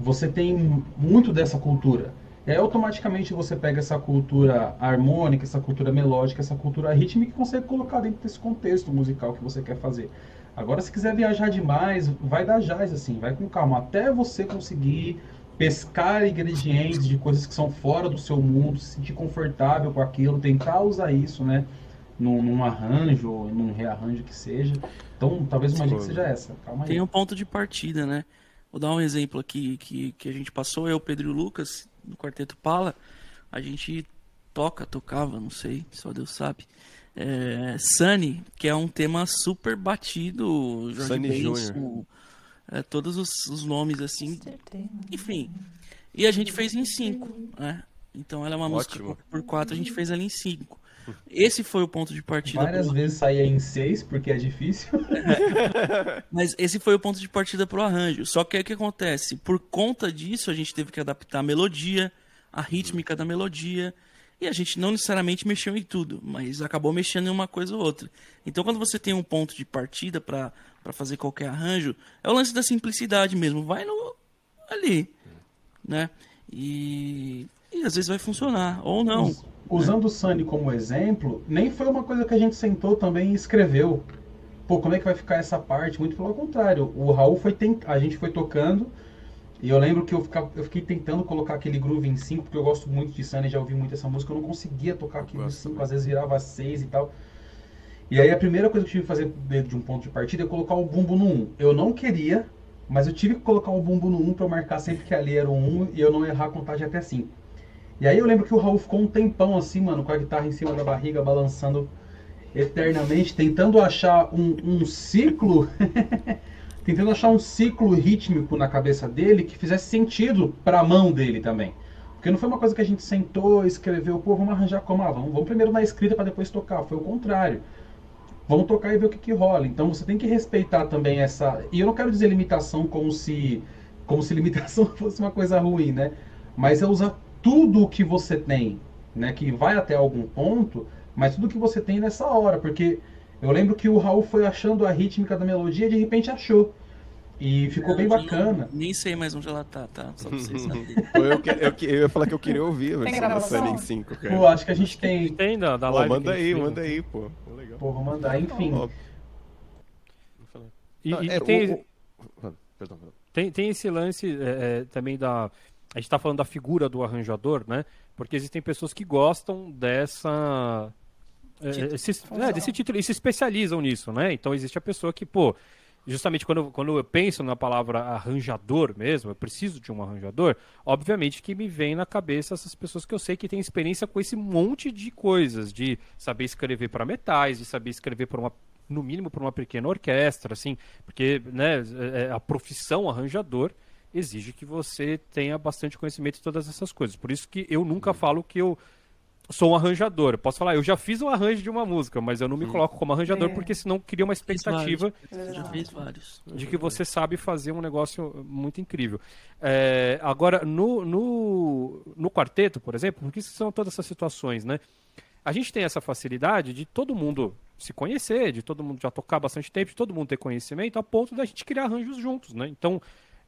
você tem muito dessa cultura. E aí, automaticamente você pega essa cultura harmônica, essa cultura melódica, essa cultura rítmica e consegue colocar dentro desse contexto musical que você quer fazer. Agora, se quiser viajar demais, vai dar jazz assim, vai com calma, até você conseguir pescar ingredientes de coisas que são fora do seu mundo, se sentir confortável com aquilo, tentar usar isso, né? Num, num arranjo, num rearranjo que seja. Então, talvez uma dica seja essa. Calma aí. Tem um ponto de partida, né? Vou dar um exemplo aqui que, que a gente passou, eu, Pedro e o Lucas, no Quarteto Pala. A gente toca, tocava, não sei, só Deus sabe. É, Sunny, que é um tema super batido. Jorge Sunny Benson, é, todos os, os, nomes assim. Enfim. E a gente fez em cinco, né? Então ela é uma Ótimo. música por quatro, a gente fez ela em cinco. Esse foi o ponto de partida. Várias pro... vezes saía em seis, porque é difícil. Mas esse foi o ponto de partida pro arranjo. Só que aí o que acontece? Por conta disso, a gente teve que adaptar a melodia, a rítmica da melodia. E a gente não necessariamente mexeu em tudo, mas acabou mexendo em uma coisa ou outra. Então, quando você tem um ponto de partida para para fazer qualquer arranjo, é o lance da simplicidade mesmo. Vai no ali, né? E, e às vezes vai funcionar ou não. Us, usando o Sunny como exemplo, nem foi uma coisa que a gente sentou também e escreveu. Pô, como é que vai ficar essa parte? Muito pelo contrário. O Raul foi tent... a gente foi tocando e eu lembro que eu, ficava, eu fiquei tentando colocar aquele groove em 5, porque eu gosto muito de Sunny, já ouvi muito essa música, eu não conseguia tocar aquilo em 5, às vezes virava 6 e tal. E aí a primeira coisa que eu tive que fazer dentro de um ponto de partida é colocar o bumbo no 1. Eu não queria, mas eu tive que colocar o bumbo no 1 para marcar sempre que ali era o 1 e eu não errar a contagem até 5. E aí eu lembro que o Raul ficou um tempão assim, mano, com a guitarra em cima da barriga, balançando eternamente, tentando achar um, um ciclo, tentando achar um ciclo rítmico na cabeça dele que fizesse sentido para a mão dele também. Porque não foi uma coisa que a gente sentou, escreveu, pô, vamos arranjar como? Ah, vamos, vamos primeiro na escrita para depois tocar. Foi o contrário vamos tocar e ver o que, que rola. Então você tem que respeitar também essa. E eu não quero dizer limitação como se como se limitação fosse uma coisa ruim, né? Mas é usar tudo o que você tem, né? Que vai até algum ponto, mas tudo que você tem nessa hora, porque eu lembro que o Raul foi achando a rítmica da melodia e de repente achou. E ficou bem bacana. Nem sei mais onde ela tá, tá? Só pra vocês saberem. eu, eu, eu, ia falar que eu queria ouvir a versão da Sunny 5, cara. Pô, acho que a gente tem. Tem da, da live. Pô, manda aí, manda aí, pô. Legal. Pô, vou mandar, enfim. E, e é, tem, o, o... Perdão, perdão. tem, tem esse lance é, é, também da. A gente está falando da figura do arranjador, né? Porque existem pessoas que gostam dessa. Esse, é, desse título e se especializam nisso, né? Então existe a pessoa que, pô, justamente quando, quando eu penso na palavra arranjador mesmo, eu preciso de um arranjador, obviamente que me vem na cabeça essas pessoas que eu sei que têm experiência com esse monte de coisas, de saber escrever para metais, de saber escrever para uma no mínimo para uma pequena orquestra, assim, porque né, é, é, a profissão arranjador exige que você tenha bastante conhecimento de todas essas coisas. Por isso que eu nunca falo que eu sou um arranjador. Eu posso falar, eu já fiz um arranjo de uma música, mas eu não me coloco como arranjador É. porque senão cria uma expectativa Já fez vários. de que você sabe fazer um negócio muito incrível. É, agora, no, no, no quarteto, por exemplo, porque são todas essas situações, né? A gente tem essa facilidade de todo mundo se conhecer, de todo mundo já tocar bastante tempo, de todo mundo ter conhecimento, a ponto da gente criar arranjos juntos, né? Então,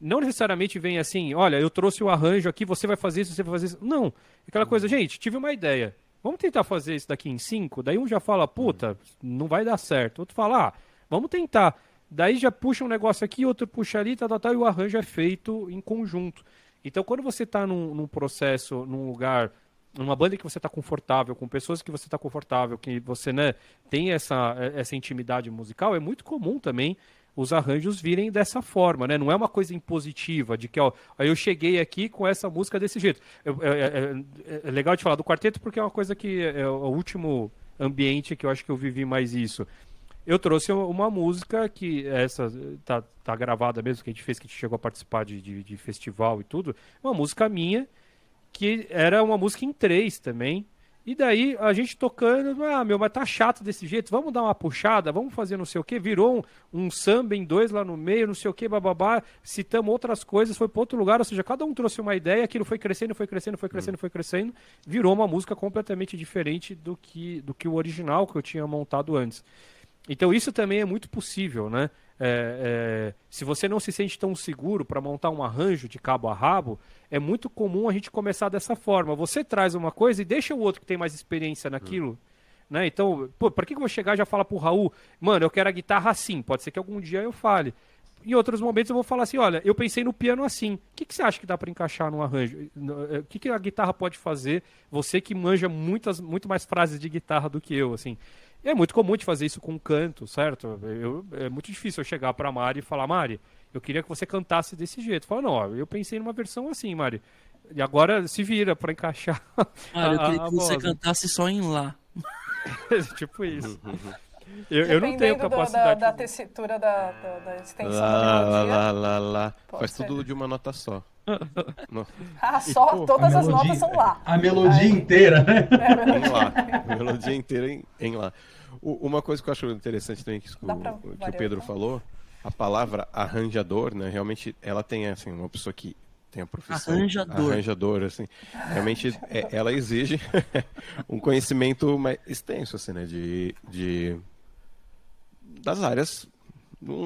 não necessariamente vem assim, olha, eu trouxe o arranjo aqui, você vai fazer isso, você vai fazer isso. Não. Aquela coisa, gente, tive uma ideia. Vamos tentar fazer isso daqui em cinco? Daí um já fala, puta, não vai dar certo. Outro fala, ah, vamos tentar. Daí já puxa um negócio aqui, outro puxa ali, tal, tal, tal, e o arranjo é feito em conjunto. Então, quando você está num, num processo, num lugar, numa banda que você está confortável, com pessoas que você está confortável, que você né, tem essa, essa intimidade musical, é muito comum também os arranjos virem dessa forma, né? Não é uma coisa impositiva, de que, ó, aí eu cheguei aqui com essa música desse jeito. É, é- é- é legal de falar do quarteto porque é uma coisa que é o último ambiente que eu acho que eu vivi mais isso. Eu trouxe uma música que essa tá, tá gravada mesmo, que a gente fez, que a gente chegou a participar de, de, de festival e tudo. Uma música minha, que era uma música em três também. E daí a gente tocando, ah, meu, mas tá chato desse jeito, vamos dar uma puxada, vamos fazer não sei o que, virou um, um samba em dois lá no meio, não sei o que, bababá, citamos outras coisas, foi para outro lugar, ou seja, cada um trouxe uma ideia, aquilo foi crescendo, foi crescendo, foi crescendo, foi crescendo, virou uma música completamente diferente do que, do que o original que eu tinha montado antes. Então isso também é muito possível, né? É, é, se você não se sente tão seguro para montar um arranjo de cabo a rabo, é muito comum a gente começar dessa forma. Você traz uma coisa e deixa o outro que tem mais experiência naquilo. Né? Então, pô, para que que eu vou chegar e já falar pro Raul, mano, eu quero a guitarra assim? Pode ser que algum dia eu fale. Em outros momentos eu vou falar assim, olha, eu pensei no piano assim. O que, que você acha que dá para encaixar no arranjo? Eh, O que, que a guitarra pode fazer? Você que manja muitas, muito mais frases de guitarra do que eu, assim. E é muito comum de fazer isso com canto, certo? Eu, é muito difícil eu chegar pra Mari e falar, Mari, eu queria que você cantasse desse jeito. Fala, não, ó, eu pensei numa versão assim, Mari. E agora se vira pra encaixar. Cara, eu a- queria a que você cantasse só em lá. tipo isso. Eu, eu não tenho capacidade. da, da tessitura da, da, da extensão da Lá, lá, melodia. lá, lá, lá. Faz ser. tudo de uma nota só. Ah, só, pô, todas A as melodia- notas são lá. A melodia Aí- inteira, né? em lá. A melodia inteira em, em lá. Uma coisa que eu acho interessante também que, o- que o Pedro então? falou, a palavra arranjador, né? Realmente ela tem assim uma pessoa que tem a profissão Arranjador. arranjador, assim. Realmente é- ela exige um conhecimento mais extenso, assim, né? De, de das áreas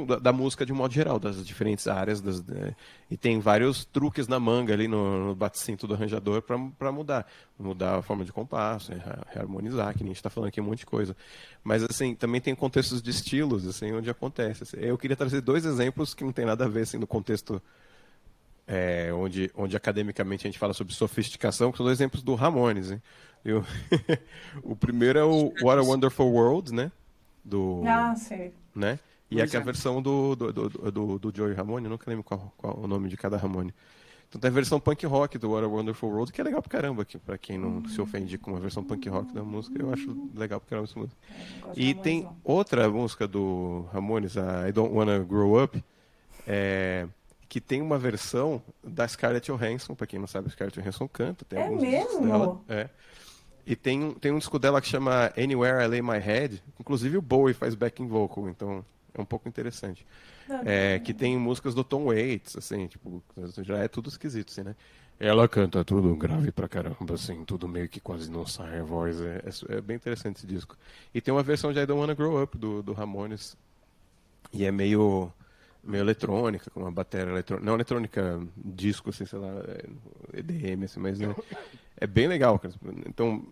da, da música de um modo geral, das diferentes áreas. Das, é, e tem vários truques na manga ali no, no bate-cinto do arranjador para mudar. Mudar a forma de compasso, reharmonizar, que a gente está falando aqui um monte de coisa. Mas, assim, também tem contextos de estilos, assim, onde acontece. assim. Eu queria trazer dois exemplos que não tem nada a ver, assim, no contexto é, onde, onde academicamente a gente fala sobre sofisticação, que são dois exemplos do Ramones. Hein? E o- o primeiro é o What a Wonderful World, né? Do, Ah, sei. né? E Pois aqui a é. versão do, do, do, do, do Joey Ramone, eu nunca lembro qual, qual o nome de cada Ramone. Então tem a versão punk rock do What a Wonderful World, que é legal pra caramba, que, pra quem não se ofende com a versão punk rock da música, eu acho legal pra caramba essa música. Gosto E tem outra música do Ramones, a I Don't Wanna Grow Up, é, que tem uma versão da Scarlett Johansson, pra quem não sabe, a Scarlett Johansson canta. Tem É mesmo? Dela, é. E tem, um- tem um disco dela que chama Anywhere I Lay My Head, inclusive o Bowie faz backing vocal, então é um pouco interessante. É, que tem músicas do Tom Waits, assim, tipo, já é tudo esquisito, assim, né? Ela canta tudo grave pra caramba, assim, tudo meio que quase não sai a voz. É, é- é bem interessante esse disco. E tem uma versão de I Don't Wanna Grow Up do, do Ramones. E é meio, meio eletrônica, com uma bateria eletrônica. Não eletrônica disco, assim, sei lá, é EDM, assim, mas né, é bem legal. cara. Então,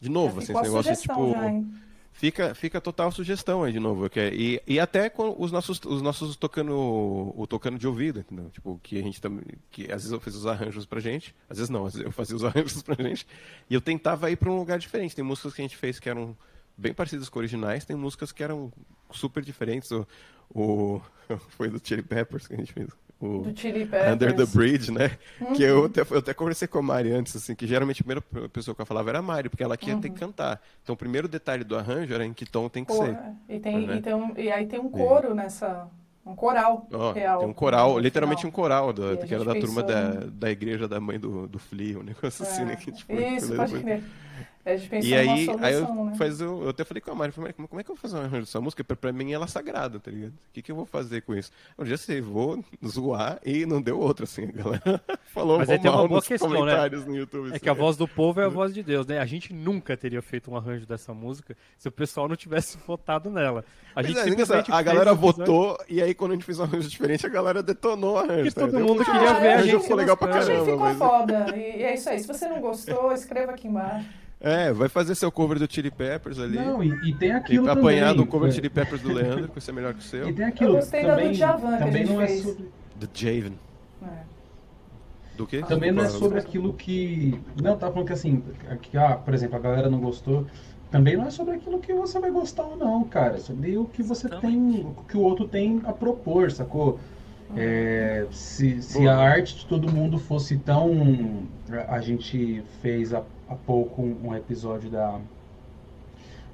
de novo, assim, esse negócio sugestão tipo. já? Fica, fica total sugestão aí de novo. que é- E, e até com os nossos, os nossos tocando, o tocando de ouvido, entendeu? Tipo, que a gente também. Que às vezes eu fiz os arranjos pra gente, às vezes não, às vezes eu fazia os arranjos pra gente. E eu tentava ir pra um lugar diferente. Tem músicas que a gente fez que eram bem parecidas com originais, tem músicas que eram super diferentes. O, O... Foi do Chili Peppers que a gente fez. O Do Chili Peppers. Under the Bridge, né? Que eu até, eu até conversei com a Mari antes, assim, que geralmente a primeira pessoa que eu falava era a Mari, porque ela que ia ter que cantar. Então o primeiro detalhe do arranjo era em que tom tem que ser. Porra, e, tem, né? e, tem um- e aí tem um coro nessa. Um coral Ó, real. tem um coral, literalmente um coral, da, que era da turma pensou da, da igreja da mãe do, do Flea, um negócio assim, né? Que, tipo, Isso, pode crer. A gente pensou E aí, numa aí solução, eu, né? faz, eu, eu até falei com a Mari, falei, "Mari, como, como é que eu vou fazer um arranjo dessa música? Pra, pra mim ela é sagrada, tá ligado? O que, que eu vou fazer com isso? Eu já sei, vou zoar e não deu outra, assim, a galera falou Mas aí tem uma mal boa nos questão, né? comentários no YouTube. É assim, que a voz do povo é a voz de Deus, né? A gente nunca teria feito um arranjo dessa música se o pessoal não tivesse votado nela. A gente é, simplesmente engraçado, a galera votou e aí quando a gente fez um arranjo diferente, a galera detonou o arranjo. Porque tá todo mundo queria falei, ver a "Ah, o arranjo gente ficou legal pra Eu achei que caramba, ficou mas... foda. E é isso aí. Se você não gostou, escreva aqui embaixo. É, vai fazer seu cover do Chili Peppers ali. Não, e, e tem e aquilo apanhar também. do cover do é, Chili Peppers do Leandro, que vai ser melhor que o seu. E tem aquilo Eu gostei da do também, Djavan que a também gente não é fez. sobre, The Javen. É. Do quê? também não é sobre aquilo que não tá falando que assim, que, ah, por exemplo, a galera não gostou. Também não é sobre aquilo que você vai gostar ou não, cara. É sobre o que você tem, o que o outro tem a propor, sacou? É, se, se a arte de todo mundo fosse tão. A gente fez há, há pouco um, um episódio da,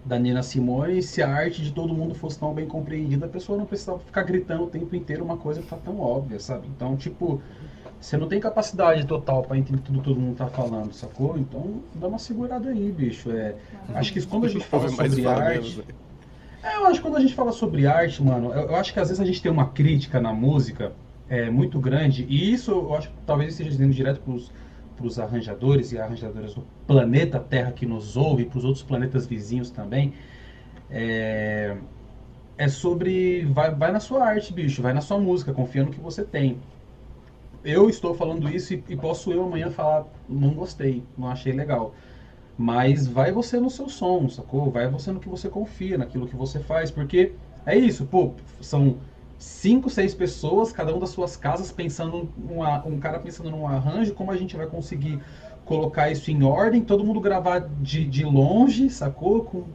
da Nina Simone, se a arte de todo mundo fosse tão bem compreendida, a pessoa não precisava ficar gritando o tempo inteiro uma coisa que tá tão óbvia, sabe? Então, tipo, você não tem capacidade total pra entender tudo que todo mundo tá falando, sacou? Então, dá uma segurada aí, bicho. É, acho que quando a gente fala e sobre arte. né? É, eu acho que quando a gente fala sobre arte, mano, eu, eu acho que às vezes a gente tem uma crítica na música é, muito grande, e isso eu acho que talvez esteja dizendo direto pros, pros arranjadores e arranjadoras do planeta Terra que nos ouve, e pros outros planetas vizinhos também. É, é sobre. Vai, vai na sua arte, bicho, vai na sua música, confia no que você tem. Eu estou falando isso e, e posso eu amanhã falar, não gostei, não achei legal. Mas vai você no seu som, sacou? Vai você no que você confia, naquilo que você faz, porque é isso, pô, são cinco, seis pessoas, cada um das suas casas, pensando num, a- um cara pensando num arranjo, como a gente vai conseguir colocar isso em ordem, todo mundo gravar de, de longe, sacou? Com,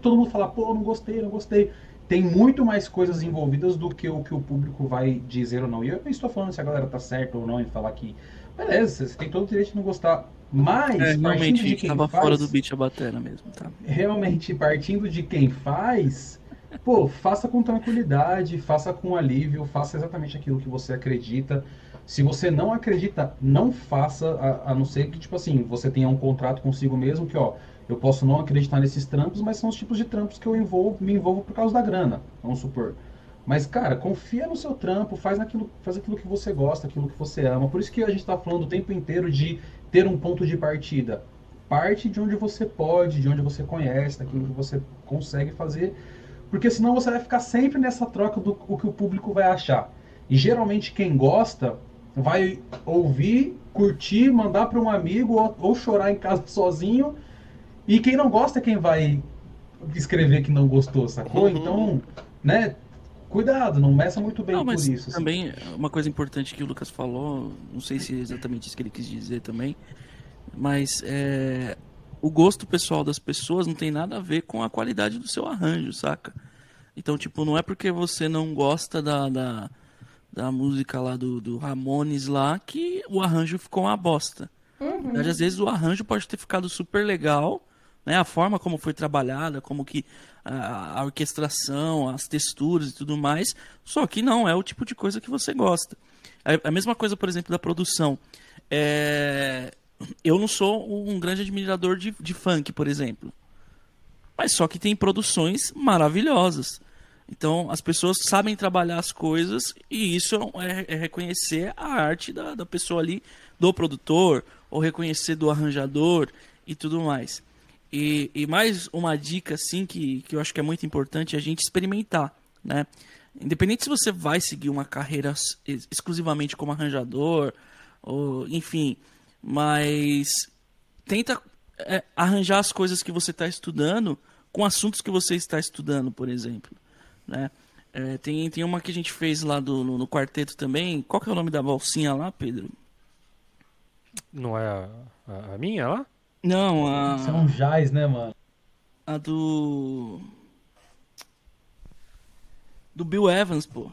todo mundo falar, pô, não gostei, não gostei. Tem muito mais coisas envolvidas do que o que o público vai dizer ou não. E eu não estou falando se a galera tá certa ou não em falar que, beleza, você tem todo o direito de não gostar. Mas, É, realmente quem tava faz, fora do beat a batera mesmo, tá? realmente partindo de quem faz, pô, faça com tranquilidade, faça com alívio, faça exatamente aquilo que você acredita. Se você não acredita, não faça, a, a não ser que, tipo assim, você tenha um contrato consigo mesmo que, ó, eu posso não acreditar nesses trampos, mas são os tipos de trampos que eu envolvo, me envolvo por causa da grana, vamos supor. Mas, cara, confia no seu trampo, faz, naquilo, faz aquilo que você gosta, aquilo que você ama. Por isso que a gente tá falando o tempo inteiro de ter um ponto de partida. Parte de onde você pode, de onde você conhece, daquilo que você consegue fazer. Porque senão você vai ficar sempre nessa troca do o que o público vai achar. E geralmente quem gosta vai ouvir, curtir, mandar para um amigo ou, ou chorar em casa sozinho. E quem não gosta é quem vai escrever que não gostou, sacou? Uhum. Então, né? Cuidado, não meça muito bem Não, por isso. assim. também uma coisa importante que o Lucas falou, não sei se é exatamente isso que ele quis dizer também, mas é, o gosto pessoal das pessoas não tem nada a ver com a qualidade do seu arranjo, saca? Então, tipo, não é porque você não gosta da, da, da música lá do, do Ramones lá que o arranjo ficou uma bosta. Na verdade, às vezes o arranjo pode ter ficado super legal, né? A forma como foi trabalhada, como que a, a orquestração, as texturas e tudo mais, só que não é o tipo de coisa que você gosta. A, a mesma coisa, por exemplo, da produção. É, Eu não sou um grande admirador de, de funk, por exemplo. Mas só que tem produções maravilhosas. Então, as pessoas sabem trabalhar as coisas e isso é, é reconhecer a arte da, da pessoa ali, do produtor, ou reconhecer do arranjador e tudo mais. E, e mais uma dica, assim, que, que eu acho que é muito importante é a gente experimentar, né? Independente se você vai seguir uma carreira ex- exclusivamente como arranjador, ou enfim, mas tenta é, arranjar as coisas que você está estudando com assuntos que você está estudando, por exemplo. Né? É, tem, tem uma que a gente fez lá do, no, no quarteto também. Qual que é o nome da valsinha lá, Pedro? Não é a, a- a minha lá? Não, Isso é a, um jazz, né, mano? a do. Do Bill Evans, pô.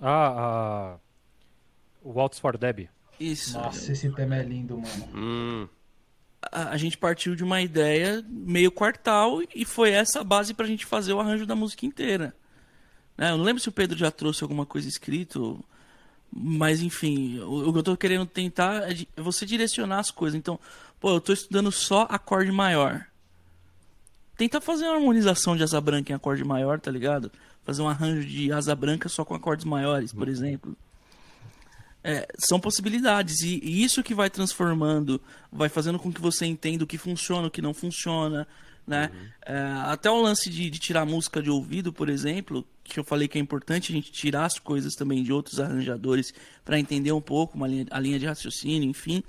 Ah, ah o Waltz for Debbie. Isso. Nossa, esse tema é lindo, mano. Hum, A, a gente partiu de uma ideia meio quartal e foi essa a base pra gente fazer o arranjo da música inteira. Né? Eu não lembro se o Pedro já trouxe alguma coisa escrito, mas enfim, o, o que eu tô querendo tentar é, di- é você direcionar as coisas. Então, pô, eu tô estudando só acorde maior. Tenta fazer uma harmonização de asa branca em acorde maior, tá ligado? Fazer um arranjo de asa branca só com acordes maiores, por exemplo. É, são possibilidades e, e isso que vai transformando, vai fazendo com que você entenda o que funciona, o que não funciona, né? É, até o lance de, de tirar música de ouvido, por exemplo, que eu falei que é importante a gente tirar as coisas também de outros arranjadores para entender um pouco uma linha, a linha de raciocínio, enfim.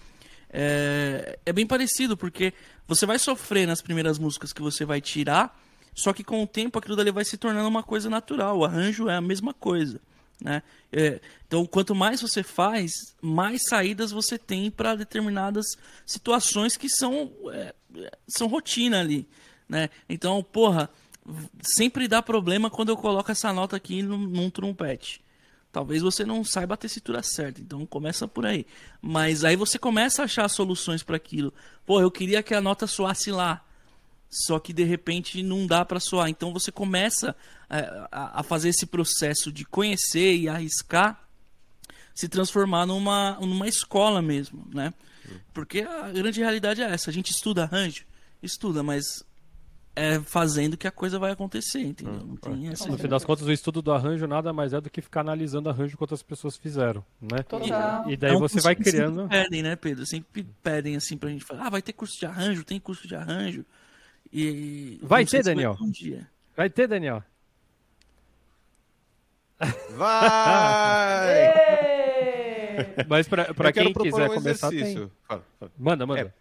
É, é bem parecido, porque você vai sofrer nas primeiras músicas que você vai tirar, só que com o tempo aquilo dali vai se tornando uma coisa natural. O arranjo é a mesma coisa. Né? É, então, quanto mais você faz, mais saídas você tem para determinadas situações que são, é, são rotina ali. Né? Então, porra, sempre dá problema quando eu coloco essa nota aqui num, num trompete. Talvez você não saiba a tessitura certa, então começa por aí. Mas aí você começa a achar soluções para aquilo. Pô, eu queria que a nota soasse lá só que de repente não dá para soar. Então você começa a, a fazer esse processo de conhecer e arriscar se transformar numa, numa escola mesmo, né? Porque a grande realidade é essa. A gente estuda arranjo, estuda, mas é fazendo que a coisa vai acontecer, entendeu? Não tem essa. No fim das contas, o estudo do arranjo nada mais é do que ficar analisando arranjo que outras pessoas fizeram, né? Total. E daí É um você vai que sempre criando. pedem, né, Pedro? Sempre pedem assim pra gente falar, ah, vai ter curso de arranjo, tem curso de arranjo. E Vai ter, se Daniel? Um dia. Vai ter, Daniel. Vai! Mas pra, pra quem quiser um começar, tem. exercício. Fala, fala. Manda, manda.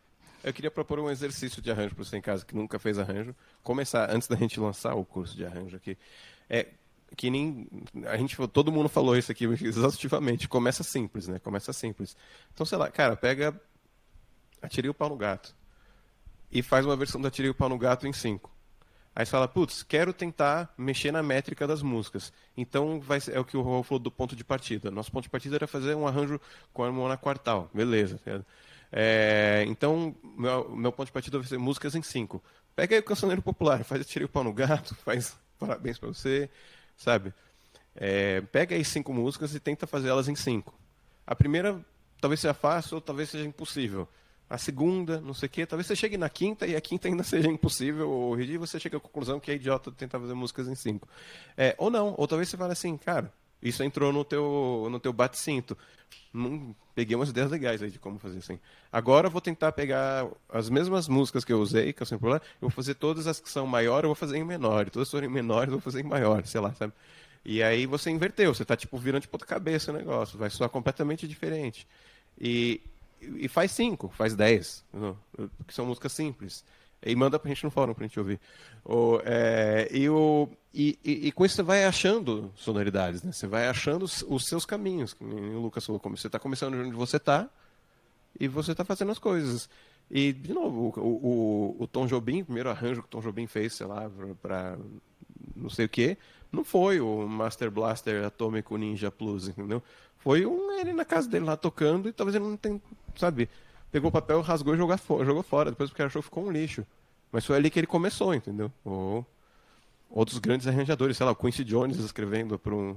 É, eu queria propor um exercício de arranjo para você em casa que nunca fez arranjo. Começar, antes da gente lançar o curso de arranjo aqui. É que nem. A gente, todo mundo falou isso aqui exaustivamente. Começa simples, né? Começa simples. Então, sei lá, cara, pega. Atirei o pau no gato. E faz uma versão do Atirei o pau no gato em 5. Aí você fala, putz, quero tentar mexer na métrica das músicas. Então vai é o que o Raul falou do ponto de partida. Nosso ponto de partida era fazer um arranjo com a harmonia quartal. Beleza. É, então, meu, meu ponto de partida vai ser músicas em cinco. Pega aí o cancioneiro popular, faz Tirei o Pau no Gato, faz parabéns pra você, sabe? É, pega aí cinco músicas e tenta fazer elas em cinco. A primeira talvez seja fácil ou talvez seja impossível. A segunda, não sei o quê, talvez você chegue na quinta e a quinta ainda seja impossível ou ridículo, você chega à conclusão que é idiota tentar fazer músicas em cinco. É, ou não, ou talvez você fale assim, cara, isso entrou no teu, no teu bate-cinto. Hum, peguei umas ideias legais aí de como fazer assim. Agora eu vou tentar pegar as mesmas músicas que eu usei, que eu sempre lá, eu vou fazer todas as que são maior, eu vou fazer em menor. E todas as que forem menores, eu vou fazer em maior, sei lá, sabe? E aí você inverteu, você tá tipo virando de ponta cabeça o negócio, vai soar completamente diferente. E, e faz cinco, faz dez, não, que são músicas simples. E manda pra gente no fórum pra gente ouvir. O, é, e, o, e, e, e com isso você vai achando sonoridades, né? Você vai achando os, os seus caminhos. O Lucas falou, como você está começando onde você está e você está fazendo as coisas. E, de novo, o, o, o Tom Jobim, o primeiro arranjo que o Tom Jobim fez, sei lá, para não sei o que, não foi o Master Blaster Atômico Ninja Plus, entendeu? Foi um, ele na casa dele lá tocando e talvez ele não tenha, sabe, pegou o papel, rasgou e jogou, jogou fora. Depois porque achou que ficou um lixo. Mas foi ali que ele começou, entendeu? Ou outros grandes arranjadores, sei lá, o Quincy Jones escrevendo para um,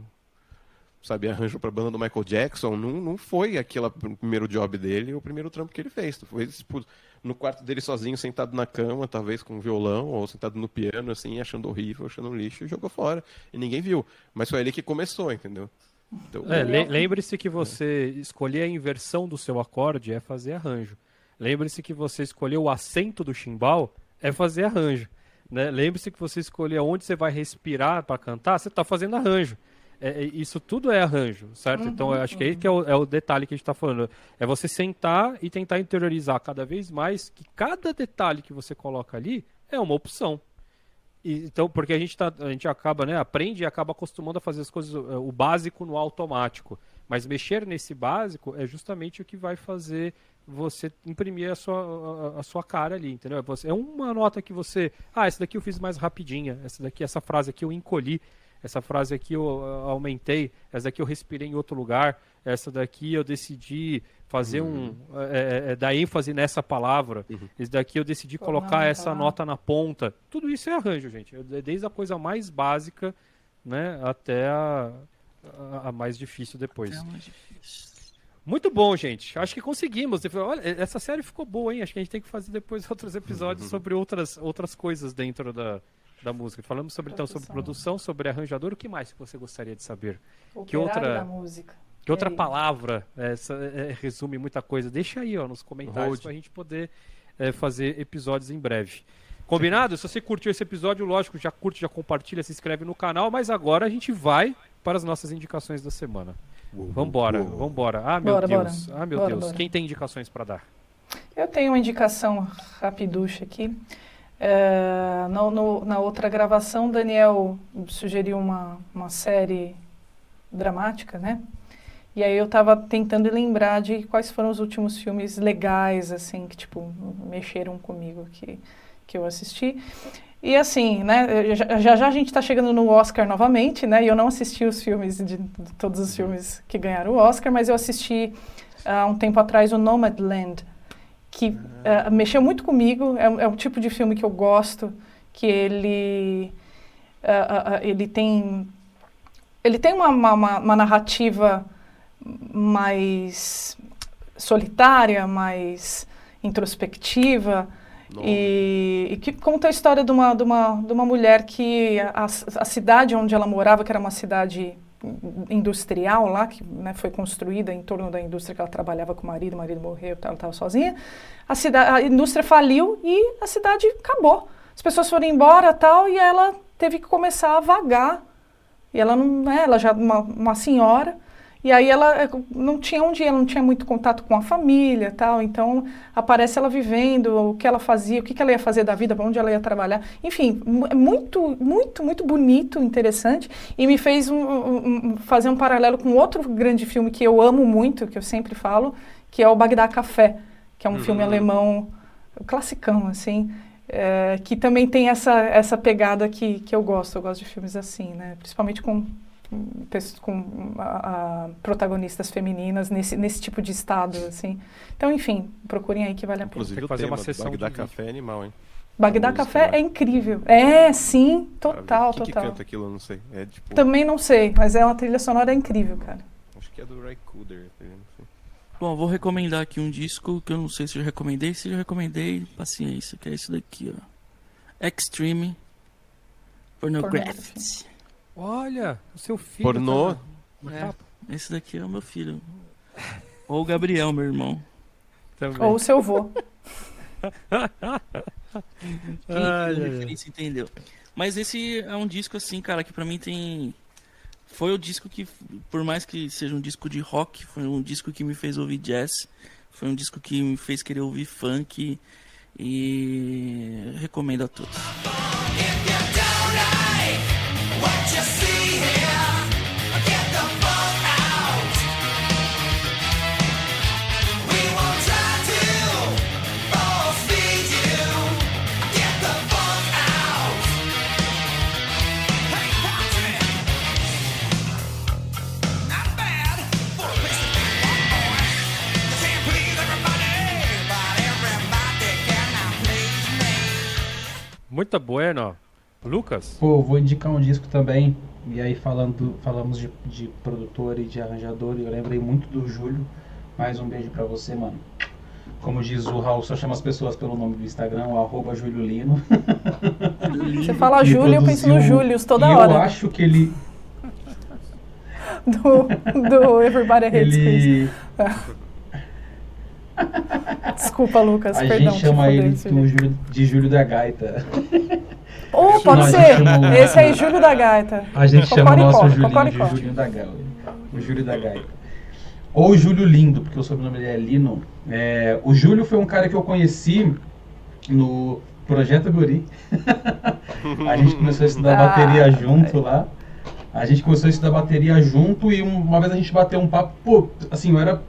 sabe, arranjo para a banda do Michael Jackson, não, não foi aquele primeiro job dele, o primeiro trampo que ele fez. Foi tipo, no quarto dele sozinho, sentado na cama, talvez com um violão, ou sentado no piano, assim, achando horrível, achando um lixo, e jogou fora. E ninguém viu. Mas foi ali que começou, entendeu? Então, é, le Lembre-se que você escolher a inversão do seu acorde é fazer arranjo. Lembre-se que você escolher o acento do chimbal é fazer arranjo. Né? Lembre-se que você escolher onde você vai respirar para cantar, você está fazendo arranjo. É, isso tudo é arranjo, certo? Uhum, então, eu acho que aí que é o, é o, detalhe que a gente está falando. É você sentar e tentar interiorizar cada vez mais que cada detalhe que você coloca ali é uma opção. Então, porque a gente, tá, a gente acaba, né, aprende e acaba acostumando a fazer as coisas, o básico no automático. Mas mexer nesse básico é justamente o que vai fazer você imprimir a sua, a, a, sua cara ali, entendeu? É, você, é uma nota que você. Ah, essa daqui eu fiz mais rapidinha, essa daqui, essa frase aqui eu encolhi. Essa frase aqui eu aumentei, essa daqui eu respirei em outro lugar, essa daqui eu decidi fazer um. É, é, dar ênfase nessa palavra, Uhum. esse daqui eu decidi colocar Formar, essa tá. nota na ponta. Tudo isso é arranjo, gente. Desde a coisa mais básica né, até a, a- a mais difícil depois. É mais difícil. Muito bom, gente. Acho que conseguimos. Olha, essa série ficou boa, hein? Acho que a gente tem que fazer depois outros episódios sobre outras, outras coisas dentro da, da música. Falamos sobre, então, sobre Produção. produção, sobre arranjador. O que mais que você gostaria de saber? Operário outra- da música. Que outra aí? palavra essa, é, resume muita coisa? Deixa aí ó, nos comentários para a gente poder é, fazer episódios em breve. Combinado? Se você curtiu esse episódio, lógico, já curte, já compartilha, se inscreve no canal. Mas agora a gente vai para as nossas indicações da semana. Vambora, vambora. Ah, meu Bora, Deus. bora. Ah, meu Bora, Deus. bora. Quem tem indicações para dar? Eu tenho uma indicação rapiducha aqui. É, no- no- na outra gravação, Daniel sugeriu uma, uma série dramática, né? E aí eu estava tentando lembrar de quais foram os últimos filmes legais, assim, que, tipo, mexeram comigo, que, que eu assisti. E assim, né, já já, já a gente está chegando no Oscar novamente, né? E eu não assisti os filmes, de, de todos os filmes que ganharam o Oscar, mas eu assisti há um tempo atrás o Nomadland, que eh, mexeu muito comigo. É, um- é um tipo de filme que eu gosto, que ele ah, ah, ele tem ele tem uma, uma, uma- uma narrativa mais solitária, mais introspectiva e, e que conta a história de uma, de uma, de uma mulher que a, a cidade onde ela morava, que era uma cidade industrial lá, que né, foi construída em torno da indústria que ela trabalhava com o marido, o marido morreu, ela estava sozinha. A, cida- a indústria faliu e a cidade acabou. As pessoas foram embora tal, e ela teve que começar a vagar. E ela não, né, ela já uma, uma senhora, e aí ela eh, não tinha onde ir, ela não tinha muito contato com a família, tal. Então aparece ela vivendo o que ela fazia, o que, que ela ia fazer da vida, para onde ela ia trabalhar. Enfim, é muito, muito, muito bonito, interessante e me fez um- um- um- fazer um paralelo com outro grande filme que eu amo muito, que eu sempre falo, que é o Bagdá Café, que é um filme alemão classicão, assim, é, que também tem essa, essa pegada que, que eu gosto. Eu gosto de filmes assim, né? Principalmente com, com a- a protagonistas femininas nesse, nesse tipo de estado, assim. Então, enfim, procurem aí que vale a pena. Inclusive Tem fazer tema uma sessão Bagdá de- Café é animal, hein? Bagdá Café lá. é incrível. É, sim, total, Quem que total. canta aquilo, eu não sei. É tipo... Também não sei, mas é uma trilha sonora incrível, cara. Acho que é do Ray Cooder. tá ligado? Não sei. Bom, vou recomendar aqui um disco que eu não sei se eu recomendei. Se eu recomendei, paciência, que é esse daqui, ó. Extreme Pornography. Olha, o seu filho. Pornô? tá na- na É. capa Esse daqui é o meu filho. Ou o Gabriel, meu irmão. também. Ou o seu vô. Quem ai. referência entendeu. Mas esse é um disco assim, cara, que pra mim tem. Foi o disco que, por mais que seja um disco de rock, foi um disco que me fez ouvir jazz. Foi um disco que me fez querer ouvir funk. E recomendo a todos. Muito bueno. Lucas? Pô, vou indicar um disco também. E aí falando, falamos de, de produtor e de arranjador, e eu lembrei muito do Júlio. Mais um beijo pra você, mano. Como diz o Raul, só chama as pessoas pelo nome do Instagram, o arroba Júlio Lino. Você fala Júlio, eu penso no Július toda e hora. Eu acho que ele. Do, do Everybody Hates ele Desculpa, Lucas, a perdão. gente te chama ele. Júlio- de Júlio da Gaita. Ou pode Não, a gente ser. chama Esse aí, Júlio da Gaita. A gente chama o Cocoricó, nosso Julinho Cocoricó. de Julinho da Gaita. O Júlio da Gaita. Ou Júlio Lindo, porque o sobrenome dele é Lino. É, o Júlio foi um cara que eu conheci no Projeto Guri. a gente começou a estudar Ah, bateria junto lá. A gente começou a estudar bateria junto e um- uma vez a gente bateu um papo. Pô, assim, eu era.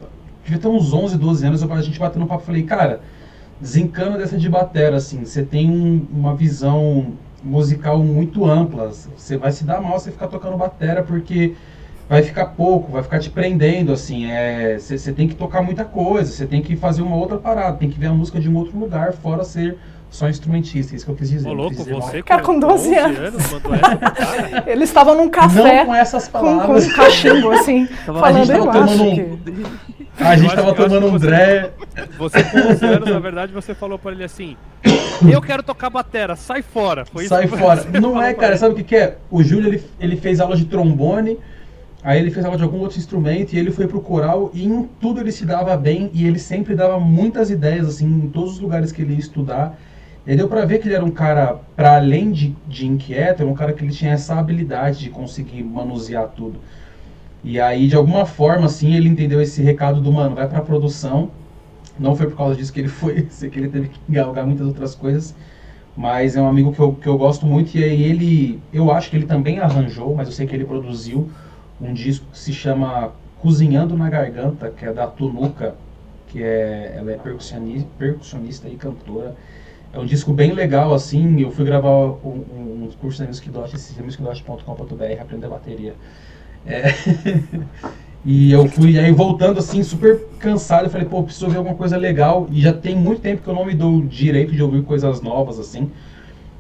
Devia ter uns 11, 12 anos. Eu, a gente bateu um papo falei, cara, desencana dessa de batera, assim. Você tem um- uma visão musical muito amplas. Você vai se dar mal você ficar tocando batera porque vai ficar pouco, vai ficar te prendendo, assim, é, você tem que tocar muita coisa, você tem que fazer uma outra parada, tem que ver a música de um outro lugar, fora ser só instrumentista, isso que eu quis dizer. Ô, louco, quis dizer você Cara, com 12 anos. mandou essa? Eles estavam num café Não com essas com, com palavras. um cachimbo, assim, Tava- a gente falando, tava eu acho tomando um- que... A gente Eu tava acho- eu acho tomando um você- dré. Você com 11 anos, na verdade, você falou pra ele assim: Eu quero tocar batera, sai fora. Foi isso Sai que fora. Não é, cara, sabe o que, que é? O Júlio, ele, ele fez aula de trombone, aí ele fez aula de algum outro instrumento, e ele foi pro coral, e em tudo ele se dava bem, e ele sempre dava muitas ideias, assim, em todos os lugares que ele ia estudar. E deu pra ver que ele era um cara, pra além de, de inquieto, era um cara que ele tinha essa habilidade de conseguir manusear tudo. E aí, de alguma forma, assim, ele entendeu esse recado do, mano, vai pra produção. Não foi por causa disso que ele foi, sei que ele teve que galgar muitas outras coisas. Mas é um amigo que eu, que eu gosto muito e aí ele, eu acho que ele também arranjou, mas eu sei que ele produziu um disco que se chama Cozinhando na Garganta, que é da Tunuca, que é, ela é percussionista, percussionista e cantora. É um disco bem legal, assim, eu fui gravar um, um, um curso da Music Dot, esse musicdot.com.br, aprender bateria. É, e eu fui aí voltando assim, super cansado, eu falei, pô, preciso ver alguma coisa legal. E já tem muito tempo que eu não me dou o direito de ouvir coisas novas, assim.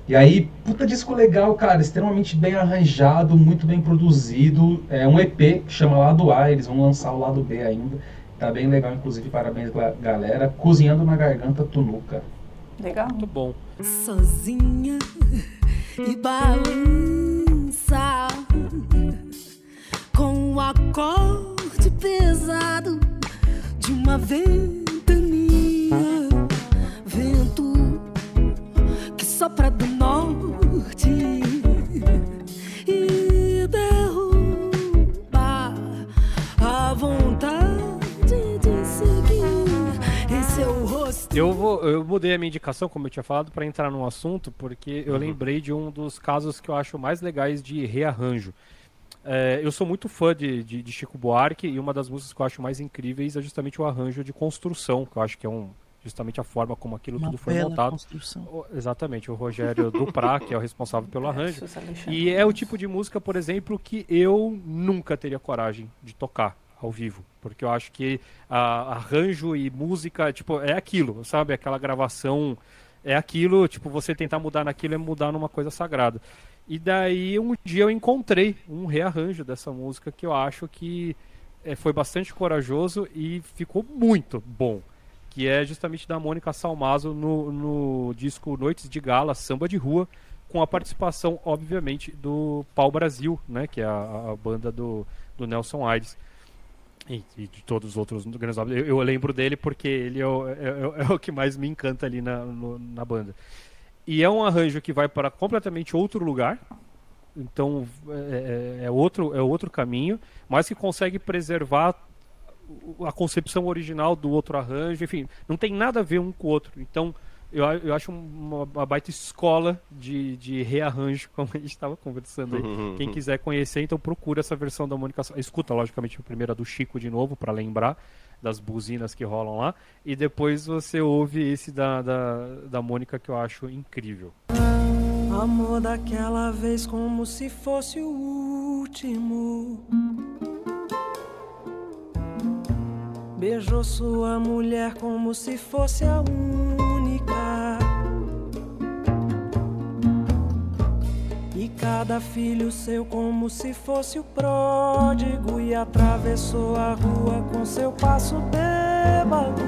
E aí, puta disco legal, cara, extremamente bem arranjado, muito bem produzido. É um EP que chama Lado A, eles vão lançar o lado B ainda. Tá bem legal, inclusive, parabéns galera. Cozinhando na Garganta Tunuca. Legal. Muito bom. sozinha e balança com um acorde pesado de uma ventania, vento que sopra do norte Eu, vou, eu mudei a minha indicação, como eu tinha falado, para entrar num assunto, porque eu lembrei de um dos casos que eu acho mais legais de rearranjo. É, eu sou muito fã de, de, de Chico Buarque e uma das músicas que eu acho mais incríveis é justamente o arranjo de construção, que eu acho que é um, justamente a forma como aquilo Uma tudo foi bela montado. construção. O- exatamente, o Rogério Duprá, que é o responsável pelo arranjo. Suzy Alexandre. E é o tipo de música, por exemplo, que eu nunca teria coragem de tocar ao vivo. Porque eu acho que a- arranjo e música, tipo, é aquilo, sabe? Aquela gravação é aquilo, tipo, você tentar mudar naquilo é mudar numa coisa sagrada. E daí um dia eu encontrei um rearranjo dessa música que eu acho que eh, foi bastante corajoso e ficou muito bom. Que é justamente da Mônica Salmazo no, no disco Noites de Gala, Samba de Rua, com a participação, obviamente, do Pau Brasil, né? Que é a, a banda do, do Nelson Aires. E, e de todos os outros grandes nomes. Eu, eu lembro dele porque ele é o, é- é- é o que mais me encanta ali na, no- na banda. E é um arranjo que vai para completamente outro lugar. Então é, é- é outro, é outro caminho, mas que consegue preservar a concepção original do outro arranjo. Enfim, não tem nada a ver um com o outro. Então eu, eu acho uma, uma baita escola de, de rearranjo, como a gente estava conversando aí. Quem quiser conhecer, então procura essa versão da Mônica. Escuta, logicamente, a primeira do Chico de novo, para lembrar das buzinas que rolam lá. E depois você ouve esse da, da, da Mônica, que eu acho incrível. Amor daquela vez como se fosse o último. Beijou sua mulher como se fosse a E cada filho seu como se fosse o pródigo. E atravessou a rua com seu passo bêbado.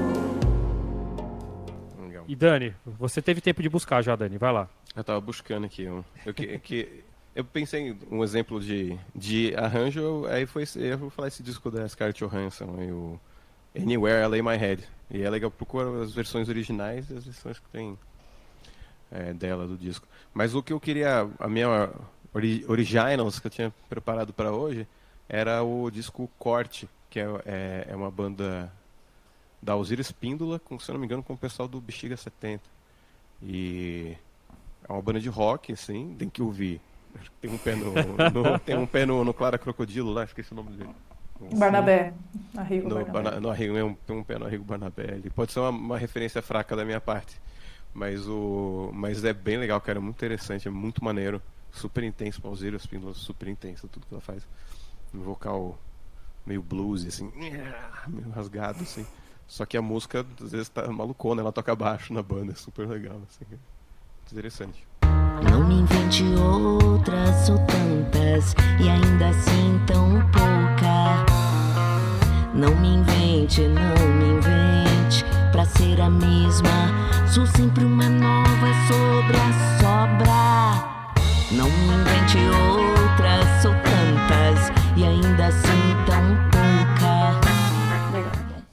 Legal. E Dani, você teve tempo de buscar já, Dani, vai lá. Eu tava buscando aqui um. Eu, que, que- eu pensei em um exemplo de, de arranjo, aí foi eu vou falar esse disco da Scarlett Johansson, aí, o Anywhere I Lay My Head. E é legal procurar as versões originais e as versões que tem é, dela do disco. Mas o que eu queria, a minha ori originals que eu tinha preparado para hoje era o disco Corte, que é, é, é uma banda da Alzira Espíndola, com, se não me engano, com o pessoal do Bexiga 70. E é uma banda de rock, assim, tem que ouvir. Tem um pé no, no- tem um pé no, no Clara Crocodilo lá, esqueci o nome dele. Barnabé. Arrigo No, Barnabé. Barna- no Arrigo, é um- um pé no Arrigo Barnabé. Ele pode ser uma, uma referência fraca da minha parte. Mas o. Mas é bem legal, cara. É muito interessante, é muito maneiro. Super intenso, pauseiro, as pínlulas super intenso, tudo que ela faz. Um vocal meio blues, assim, meio rasgado, assim. Só que a música, às vezes, tá malucona, ela toca baixo na banda, é super legal, assim. Muito interessante. Não me invente outras, sou tantas e ainda assim tão pouca. Não me invente, não me invente pra ser a mesma. Sou sempre uma nova sobre a sobra. Não me invente outras, sou tantas e ainda assim tão pouca.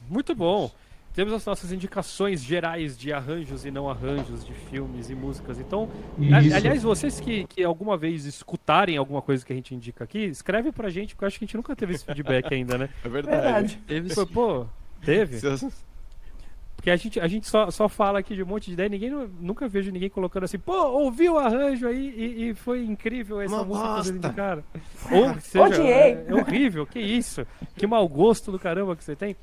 Muito bom. Temos as nossas indicações gerais de arranjos e não arranjos de filmes e músicas. Então, Isso. aliás, vocês que, que alguma vez escutarem alguma coisa que a gente indica aqui, escreve pra gente, porque eu acho que a gente nunca teve esse feedback ainda, né? É verdade. Verdade. Teve Foi, pô, teve? Porque a gente, a gente só, só fala aqui de um monte de ideia, ninguém nunca vejo ninguém colocando assim, pô, ouvi o arranjo aí e, e foi incrível essa Uma música que vocês bosta. indicaram. Ou seja, Odiei. é, é horrível, que isso? Que mau gosto do caramba que você tem.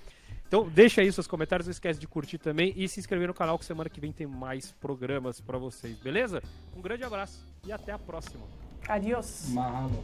Então deixa aí seus comentários, não esquece de curtir também e se inscrever no canal que semana que vem tem mais programas pra vocês, beleza? Um grande abraço e até a próxima. Adiós. Mahalo.